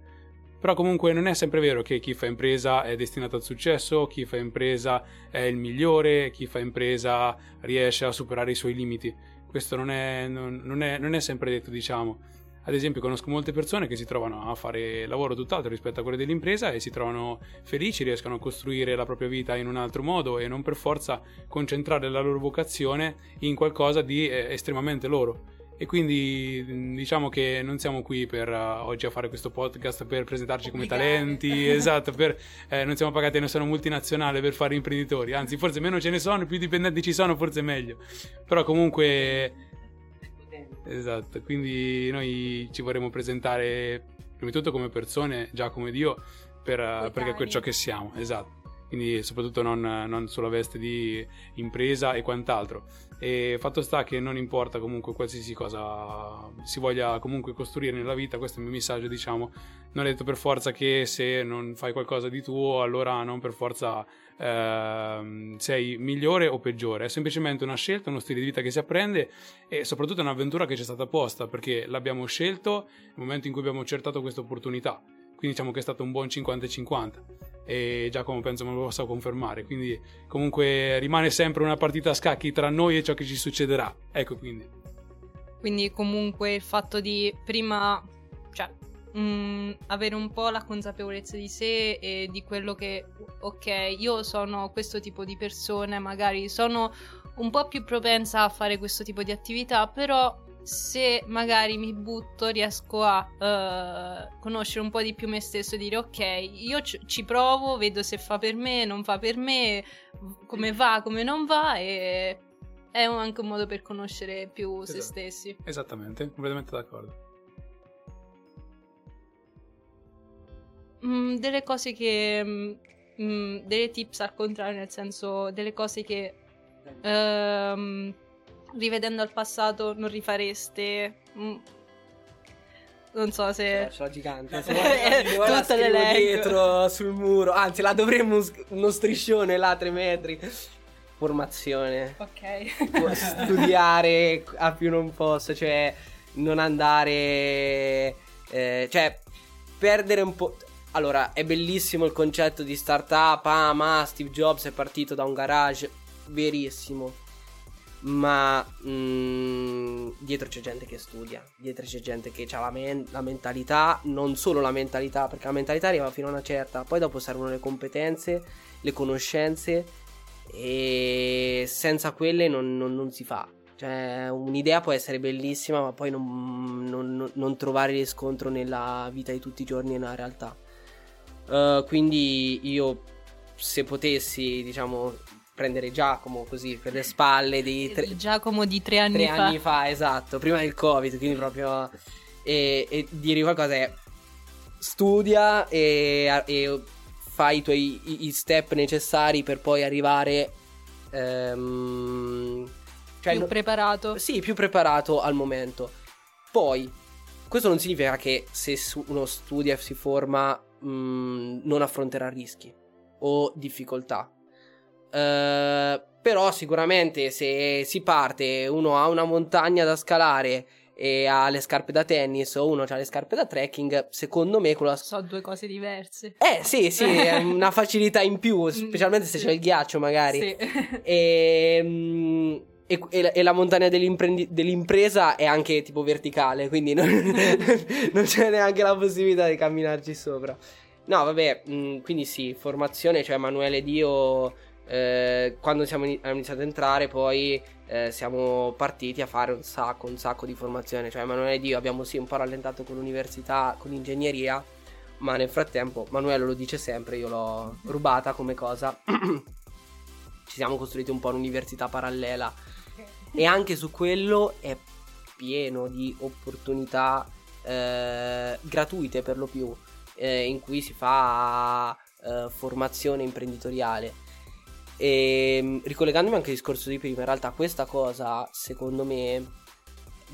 Però comunque non è sempre vero che chi fa impresa è destinato al successo, chi fa impresa è il migliore, chi fa impresa riesce a superare i suoi limiti. Questo non è, non, non è, non è sempre detto, diciamo. Ad esempio, conosco molte persone che si trovano a fare lavoro tutt'altro rispetto a quello dell'impresa e si trovano felici, riescono a costruire la propria vita in un altro modo e non per forza concentrare la loro vocazione in qualcosa di eh, estremamente loro. E quindi mh, diciamo che non siamo qui per uh, oggi a fare questo podcast per presentarci come talenti, esatto, per, eh, non siamo pagati da nessuna multinazionale per fare imprenditori, anzi forse meno ce ne sono, più dipendenti ci sono, forse meglio. Però comunque Esatto, quindi noi ci vorremmo presentare prima di tutto come persone, già come Dio, per, perché quel ciò che siamo, esatto. Quindi soprattutto non, non sulla veste di impresa e quant'altro. E fatto sta che non importa comunque qualsiasi cosa si voglia comunque costruire nella vita, questo è il mio messaggio, diciamo. Non è detto per forza che se non fai qualcosa di tuo, allora non per forza ehm, sei migliore o peggiore, è semplicemente una scelta, uno stile di vita che si apprende e soprattutto è un'avventura che ci è stata posta perché l'abbiamo scelto nel momento in cui abbiamo accertato questa opportunità. Quindi diciamo che è stato un buon 50-50 e Giacomo penso me lo possa confermare. Quindi comunque rimane sempre una partita a scacchi tra noi e ciò che ci succederà. Ecco quindi. Quindi comunque il fatto di prima, cioè, mm, avere un po' la consapevolezza di sé e di quello che, ok, io sono questo tipo di persona, magari sono un po' più propensa a fare questo tipo di attività, però se magari mi butto riesco a eh, conoscere un po' di più me stesso e dire ok, io ci ci provo, vedo se fa per me, non fa per me, come va, come non va e è anche un modo per conoscere più se Esatto. stessi. Esattamente, completamente d'accordo. Mm, delle cose che. mm, mm, delle tips al contrario, nel senso, delle cose che. ehm, rivedendo al passato non rifareste. Mm, non so se. C'è la gigante. Eh, Io la tutte le dietro sul muro. Anzi, la dovremmo uno striscione là, tre metri. Formazione. Ok. studiare a più non posso, cioè non andare, eh, cioè perdere un po'. Allora, è bellissimo il concetto di startup. Ah, ma Steve Jobs è partito da un garage, verissimo. Ma mm, dietro c'è gente che studia, dietro c'è gente che ha la, men- la mentalità, non solo la mentalità, perché la mentalità arriva fino a una certa, poi dopo servono le competenze, le conoscenze e senza quelle non, non- non si fa. Cioè, un'idea può essere bellissima, ma poi non, non- non trovare riscontro nella vita di tutti i giorni e nella realtà. Uh, quindi io, se potessi, diciamo, prendere Giacomo così per le spalle di tre, Giacomo di tre anni tre fa. anni fa, esatto, prima del Covid, quindi proprio e, e dire qualcosa è studia e, e fai i tuoi i- i step necessari per poi arrivare ehm, cioè più preparato. sì, più preparato al momento. Poi, questo non significa che se uno studia e si forma mh, non affronterà rischi o difficoltà. Eh, però sicuramente se si parte, uno ha una montagna da scalare e ha le scarpe da tennis o uno ha le scarpe da trekking, secondo me con la So due cose diverse. eh sì, sì, è una facilità in più, specialmente se sì. c'è il ghiaccio magari. Sì. E, mm, e- e la- e la montagna dell'impresa è anche tipo verticale, quindi non, non c'è neanche la possibilità di camminarci sopra. No, vabbè, mm, quindi sì, formazione, cioè Emanuele Dio, eh, quando siamo ini- abbiamo iniziato ad entrare, poi eh, siamo partiti a fare un sacco, un sacco di formazione. Cioè Emanuele Dio abbiamo sì un po' rallentato con l'università, con l'ingegneria, ma nel frattempo Manuele lo dice sempre, io l'ho rubata come cosa. Ci siamo costruiti un po' un'università parallela e anche su quello è pieno di opportunità eh, gratuite per lo più, eh, in cui si fa eh, formazione imprenditoriale. E mm, ricollegandomi anche al discorso di prima, in realtà questa cosa, secondo me,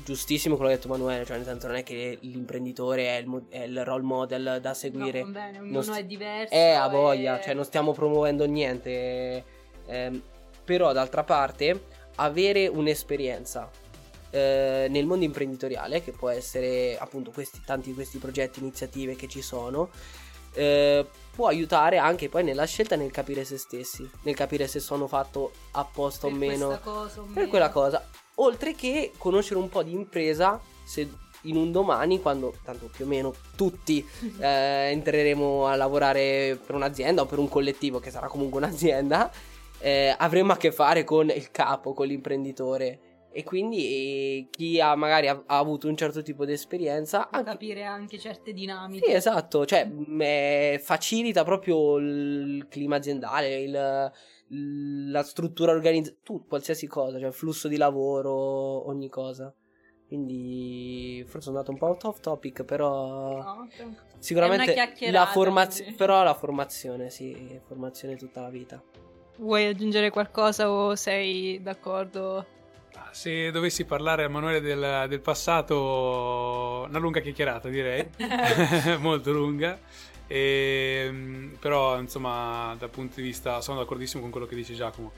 giustissimo quello che ha detto Emanuele, cioè nel senso non è che l'imprenditore è il, mo- è il role model da seguire. No, bene, ognuno st- è diverso. Eh, a voglia, e- cioè non stiamo promuovendo niente. ehm, però d'altra parte, avere un'esperienza eh, nel mondo imprenditoriale, che può essere appunto questi, tanti di questi progetti, iniziative che ci sono, eh, può aiutare anche poi nella scelta nel capire se stessi, nel capire se sono fatto apposta o meno cosa o per meno. quella cosa. Oltre che conoscere un po' di impresa, se in un domani, quando tanto più o meno tutti eh, entreremo a lavorare per un'azienda o per un collettivo, che sarà comunque un'azienda, eh, avremo a che fare con il capo, con l'imprenditore. E quindi chi ha magari ha, ha avuto un certo tipo di esperienza, Può anche- capire anche certe dinamiche. sì, esatto, cioè mh, eh, facilita proprio il clima aziendale, il- la struttura organizzativa, tu, qualsiasi cosa, cioè il flusso di lavoro, ogni cosa. Quindi forse sono andato un po' off topic, però No, sicuramente la formazione, però la formazione, sì, formazione tutta la vita. Vuoi aggiungere qualcosa o sei d'accordo? Se dovessi parlare a Emanuele del, del passato, una lunga chiacchierata direi, molto lunga. Ehm, però insomma dal punto di vista sono d'accordissimo con quello che dice Giacomo.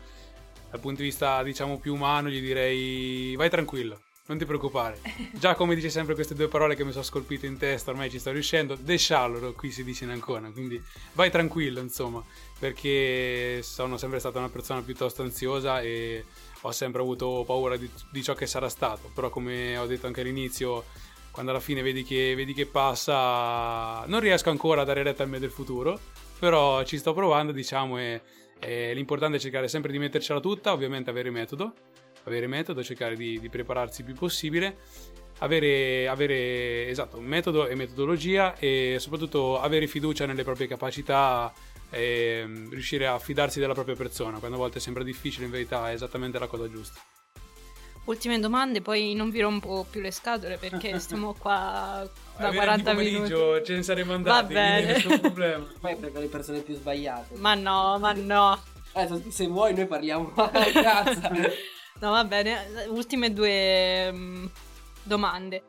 Dal punto di vista diciamo più umano gli direi vai tranquillo non ti preoccupare. Giacomo dice sempre queste due parole che mi sono scolpite in testa ormai ci sto riuscendo. Descialloro qui si dice in Ancona quindi vai tranquillo insomma perché sono sempre stata una persona piuttosto ansiosa e ho sempre avuto paura di, di ciò che sarà stato però come ho detto anche all'inizio quando alla fine vedi che, vedi che passa, non riesco ancora a dare retta al me del futuro, però ci sto provando, diciamo, e, e l'importante è cercare sempre di mettercela tutta, ovviamente avere metodo, avere metodo, cercare di, di prepararsi il più possibile, avere, avere esatto, metodo e metodologia e soprattutto avere fiducia nelle proprie capacità e mm, riuscire a fidarsi della propria persona, quando a volte sembra difficile, in verità è esattamente la cosa giusta. Ultime domande, poi non vi rompo più le scatole perché stiamo qua da Eh, 40 venerdì minuti. ce ne saremmo Va andati, quindi bene. nessun problema. Poi per le persone più sbagliate. Ma no, ma no. Adesso, se vuoi noi parliamo a cazzo. No, va bene. Ultime due mm, domande.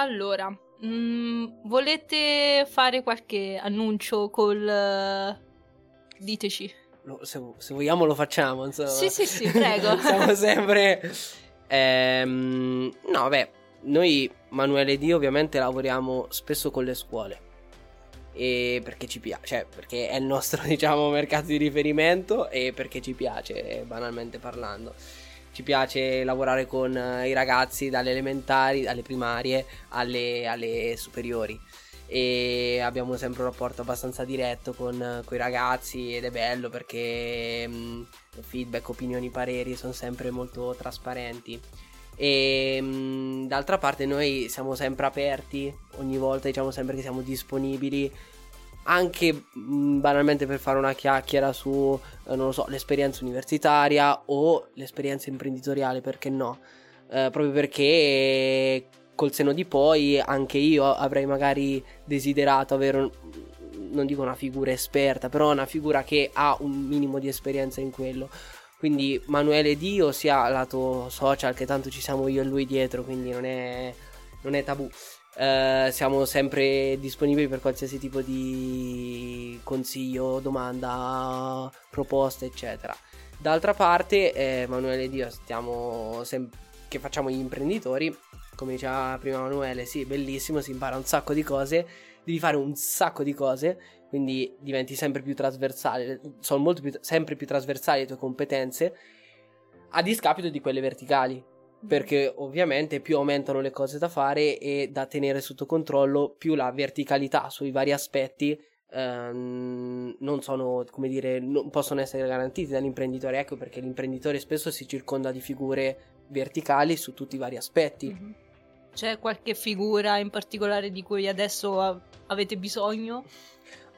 Allora, mm, volete fare qualche annuncio col... eh, Diteci. Lo- se, se vogliamo lo facciamo, insomma. Sì, sì, sì, prego. Siamo sempre... Ehm, no, beh, noi, Manuele Dio, ovviamente lavoriamo spesso con le scuole. E perché ci piace, cioè perché è il nostro, diciamo, mercato di riferimento e perché ci piace, banalmente parlando. Ci piace lavorare con eh, i ragazzi dalle elementari, dalle primarie alle, alle superiori. E abbiamo sempre un rapporto abbastanza diretto con, i ragazzi ed è bello perché mh, feedback, opinioni, pareri sono sempre molto trasparenti. E mh, d'altra parte noi siamo sempre aperti, ogni volta diciamo sempre che siamo disponibili anche mh, banalmente per fare una chiacchiera su, eh, non lo so, l'esperienza universitaria o l'esperienza imprenditoriale, perché no? Eh, proprio perché col seno di poi anche io avrei magari desiderato avere, non dico una figura esperta, però una figura che ha un minimo di esperienza in quello. Quindi Manuele Dio sia lato social che tanto ci siamo io e lui dietro, quindi non è, non è tabù. Uh, siamo sempre disponibili per qualsiasi tipo di consiglio, domanda, proposta, eccetera. D'altra parte, eh, Manuele e Dio stiamo sem- che facciamo gli imprenditori, come diceva prima Manuele, sì, bellissimo, si impara un sacco di cose, devi fare un sacco di cose, quindi diventi sempre più trasversale, sono più, sempre più trasversali le tue competenze, a discapito di quelle verticali. Perché ovviamente più aumentano le cose da fare e da tenere sotto controllo, più la verticalità sui vari aspetti ehm, non sono, come dire, non possono essere garantiti dall'imprenditore. Ecco perché l'imprenditore spesso si circonda di figure verticali su tutti i vari aspetti. Mhm. C'è qualche figura in particolare di cui adesso avete bisogno?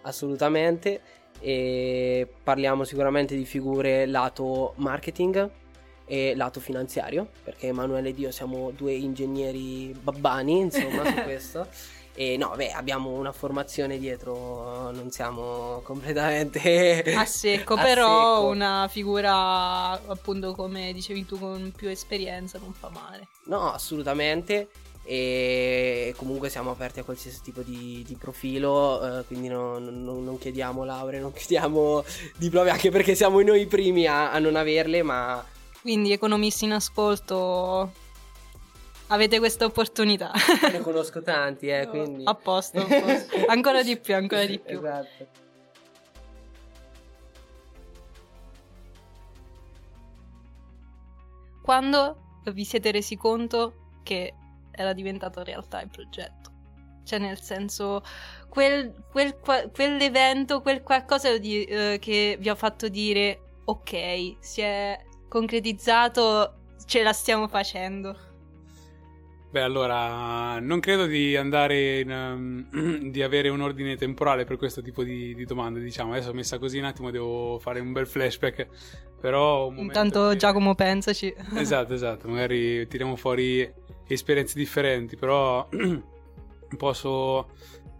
assolutamente. E parliamo sicuramente di figure lato marketing e lato finanziario, perché Emanuele e io siamo due ingegneri babbani, insomma, su questo. E no, beh, abbiamo una formazione dietro, non siamo completamente A secco, a però secco. una figura appunto come dicevi tu con più esperienza non fa male. No, assolutamente. E comunque siamo aperti a qualsiasi tipo di, di profilo, eh, quindi no- non- non chiediamo lauree, non chiediamo diplomi, anche perché siamo noi i primi a, a non averle, ma Quindi economisti in ascolto avete questa opportunità. ne conosco tanti, eh, quindi... A posto, a posto. Ancora di più, ancora di più. Esatto. Quando vi siete resi conto che era diventato realtà il progetto? Cioè, nel senso, quel, quel quell'evento, quel qualcosa di- eh, che vi ha fatto dire: Ok, si è concretizzato, ce la stiamo facendo. Beh, allora, non credo di andare in, ehm, di avere un ordine temporale per questo tipo di, di domande, diciamo. Adesso messa così un attimo devo fare un bel flashback, però... Intanto, che- Giacomo, pensaci. Esatto, esatto, magari tiriamo fuori esperienze differenti, però posso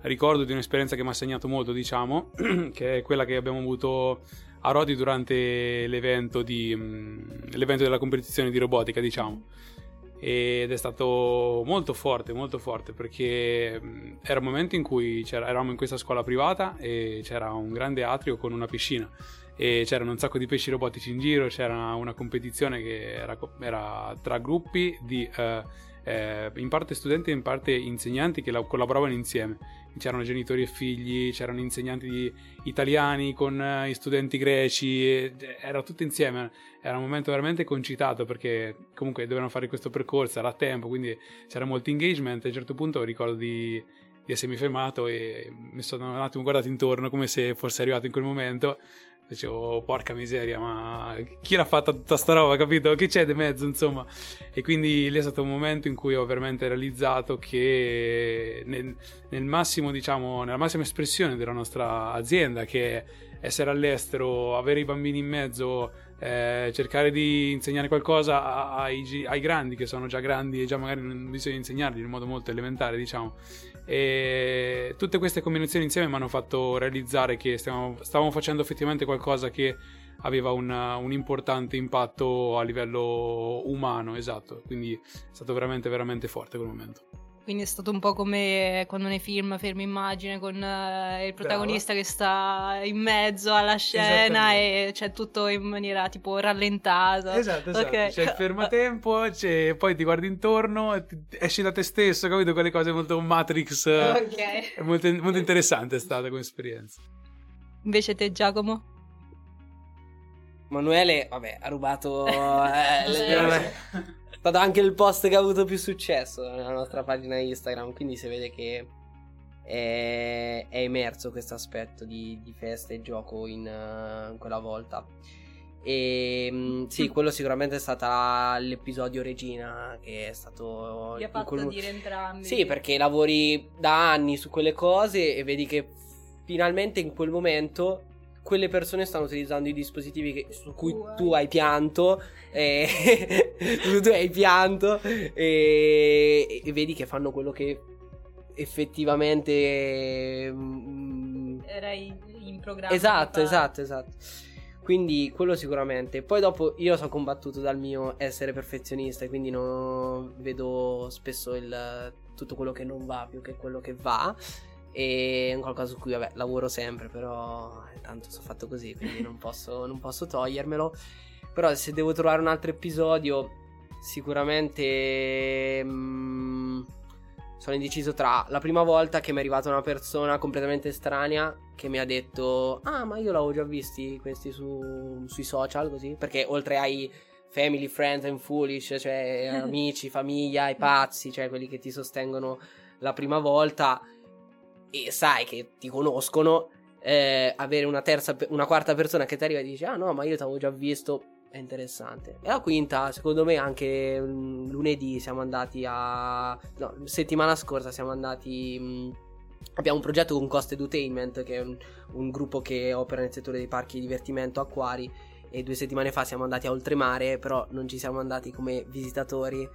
ricordo di un'esperienza che mi ha segnato molto, diciamo, che è quella che abbiamo avuto a Rodi durante l'evento, di, mh, l'evento della competizione di robotica, diciamo. Ed è stato molto forte, molto forte, perché mh, era un momento in cui eravamo in questa scuola privata e c'era un grande atrio con una piscina e c'erano un sacco di pesci robotici in giro, c'era una competizione che era, era tra gruppi di eh, eh, in parte studenti e in parte insegnanti che la- collaboravano insieme. C'erano genitori e figli, c'erano insegnanti italiani con eh, i studenti greci, era tutto insieme. Era un momento veramente concitato perché comunque dovevano fare questo percorso, era a tempo, quindi c'era molto engagement. A un certo punto ricordo di, di essermi fermato e mi sono un attimo guardato intorno come se fosse arrivato in quel momento. Dicevo, porca miseria, ma chi l'ha fatta tutta sta roba, capito? Che c'è di mezzo, insomma? E quindi lì è stato un momento in cui ho veramente realizzato che nel, nel massimo, diciamo, nella massima espressione della nostra azienda, che è essere all'estero, avere i bambini in mezzo, eh, cercare di insegnare qualcosa ai, ai grandi che sono già grandi e già magari non bisogna insegnarli in modo molto elementare, diciamo. E tutte queste combinazioni insieme mi hanno fatto realizzare che stiamo- stavamo facendo effettivamente qualcosa che aveva un, un importante impatto a livello umano, esatto. Quindi è stato veramente, veramente forte quel momento. Quindi è stato un po' come quando nei film fermi immagine con eh, il protagonista che sta in mezzo alla scena e c'è tutto in maniera tipo rallentata. Esatto, esatto. Ok. C'è il fermatempo, c'è- poi ti guardi intorno, esci da te stesso, capito? Quelle cose molto Matrix. eh, Ok. È molto, molto interessante è stata come esperienza. Invece te Giacomo? Manuele, vabbè, ha rubato. eh, le- stato anche il post che ha avuto più successo nella nostra pagina Instagram. Quindi si vede che è, è emerso questo aspetto di, di festa e gioco in, eh, in quella volta. E mm, sì, quello sicuramente è stato l'episodio Regina che è stato Vi ha fatto quel- dire entrambi. Sì, perché lavori da anni su quelle cose e vedi che finalmente in quel momento quelle persone stanno utilizzando i dispositivi che- su cui Tu hai- pianto e tu hai pianto e, e vedi che fanno quello che effettivamente mm, Era in, in programma. Esatto, esatto, esatto. Quindi quello sicuramente. Poi dopo io sono combattuto dal mio essere perfezionista e quindi non vedo spesso il, tutto quello che non va più che quello che va. E è un qualcosa su cui vabbè, lavoro sempre, però eh, tanto sono fatto così, quindi non posso, non posso togliermelo. Però se devo trovare un altro episodio, sicuramente mm, sono indeciso tra la prima volta che mi è arrivata una persona completamente estranea che mi ha detto ah ma io l'avevo già visti questi su- sui social così perché oltre ai family, friends and foolish cioè amici, famiglia, i pazzi cioè quelli che ti sostengono la prima volta e sai che ti conoscono eh, avere una terza una quarta persona che ti arriva e dice ah no ma io ti avevo già visto è interessante. E la quinta, secondo me, anche mm, lunedì siamo andati a. No, settimana scorsa siamo andati. mm, abbiamo un progetto con Cost Edutainment, che è un, un gruppo che opera nel settore dei parchi di divertimento acquari. E due settimane fa siamo andati a Oltremare, però non ci siamo andati come visitatori,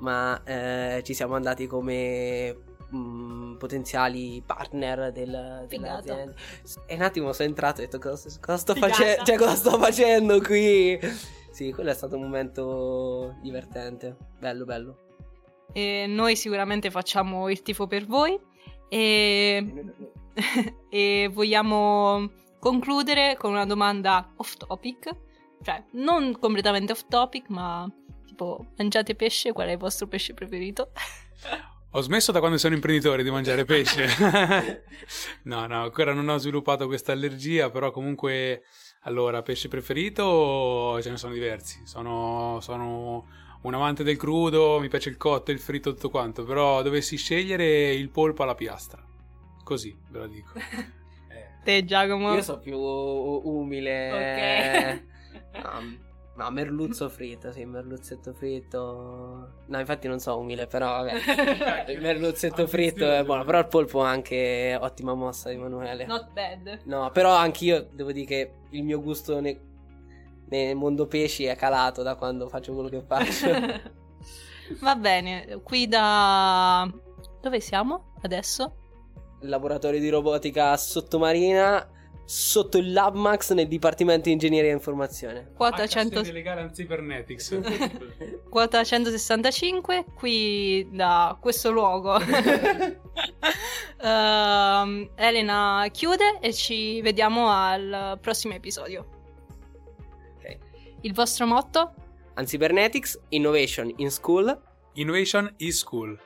ma eh, ci siamo andati come mm, potenziali partner del, dell'azienda. E un attimo sono entrato e ho detto cosa, cosa sto facendo? Cioè, cosa sto facendo qui? Sì, quello è stato un momento divertente. Bello, bello. E noi sicuramente facciamo il tifo per voi e, e vogliamo concludere con una domanda off topic, cioè non completamente off topic, ma tipo mangiate pesce, qual è il vostro pesce preferito? Ho smesso da quando sono imprenditore di mangiare pesce. no, no, ancora non ho sviluppato questa allergia, però comunque, allora, pesce preferito ce ne sono diversi. Sono, sono un amante del crudo, mi piace il cotto, il fritto, tutto quanto, però dovessi scegliere il polpo alla piastra. Così, ve lo dico. Eh, Te Giacomo? Io sono più umile. No, no, merluzzo fritto, sì, merluzzetto fritto. No, infatti non so umile, però vabbè. Il merluzzetto fritto è buono, però il polpo è anche ottima mossa di Emanuele. Not bad. No, però anch'io devo dire che il mio gusto ne- nel mondo pesci è calato da quando faccio quello che faccio. Va bene, qui da... Dove siamo adesso? Il laboratorio di robotica sottomarina sotto il LabMax nel Dipartimento di Ingegneria e Informazione. Quota, HC 100 legale and Cybernetics. quota 165, qui da questo luogo. Ehm, Elena chiude e ci vediamo al prossimo episodio. Ok. Il vostro motto? And Cybernetics, Innovation in School. Innovation is cool.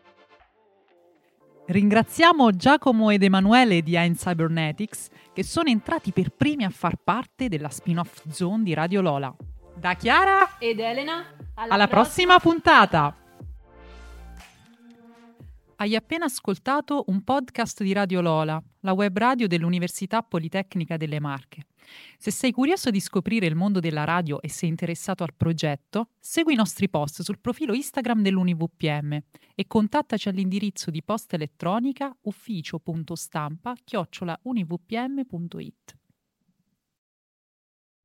Ringraziamo Giacomo ed Emanuele di Ein Cybernetics che sono entrati per primi a far parte della spin-off zone di Radio Lola. Da Chiara Ed Elena? alla prossima puntata! Hai appena ascoltato un podcast di Radio Lola, la web radio dell'Università Politecnica delle Marche. Se sei curioso di scoprire il mondo della radio e sei interessato al progetto, segui i nostri post sul profilo Instagram dell'UniVPM e contattaci all'indirizzo di posta elettronica ufficio.stampa-univpm.it.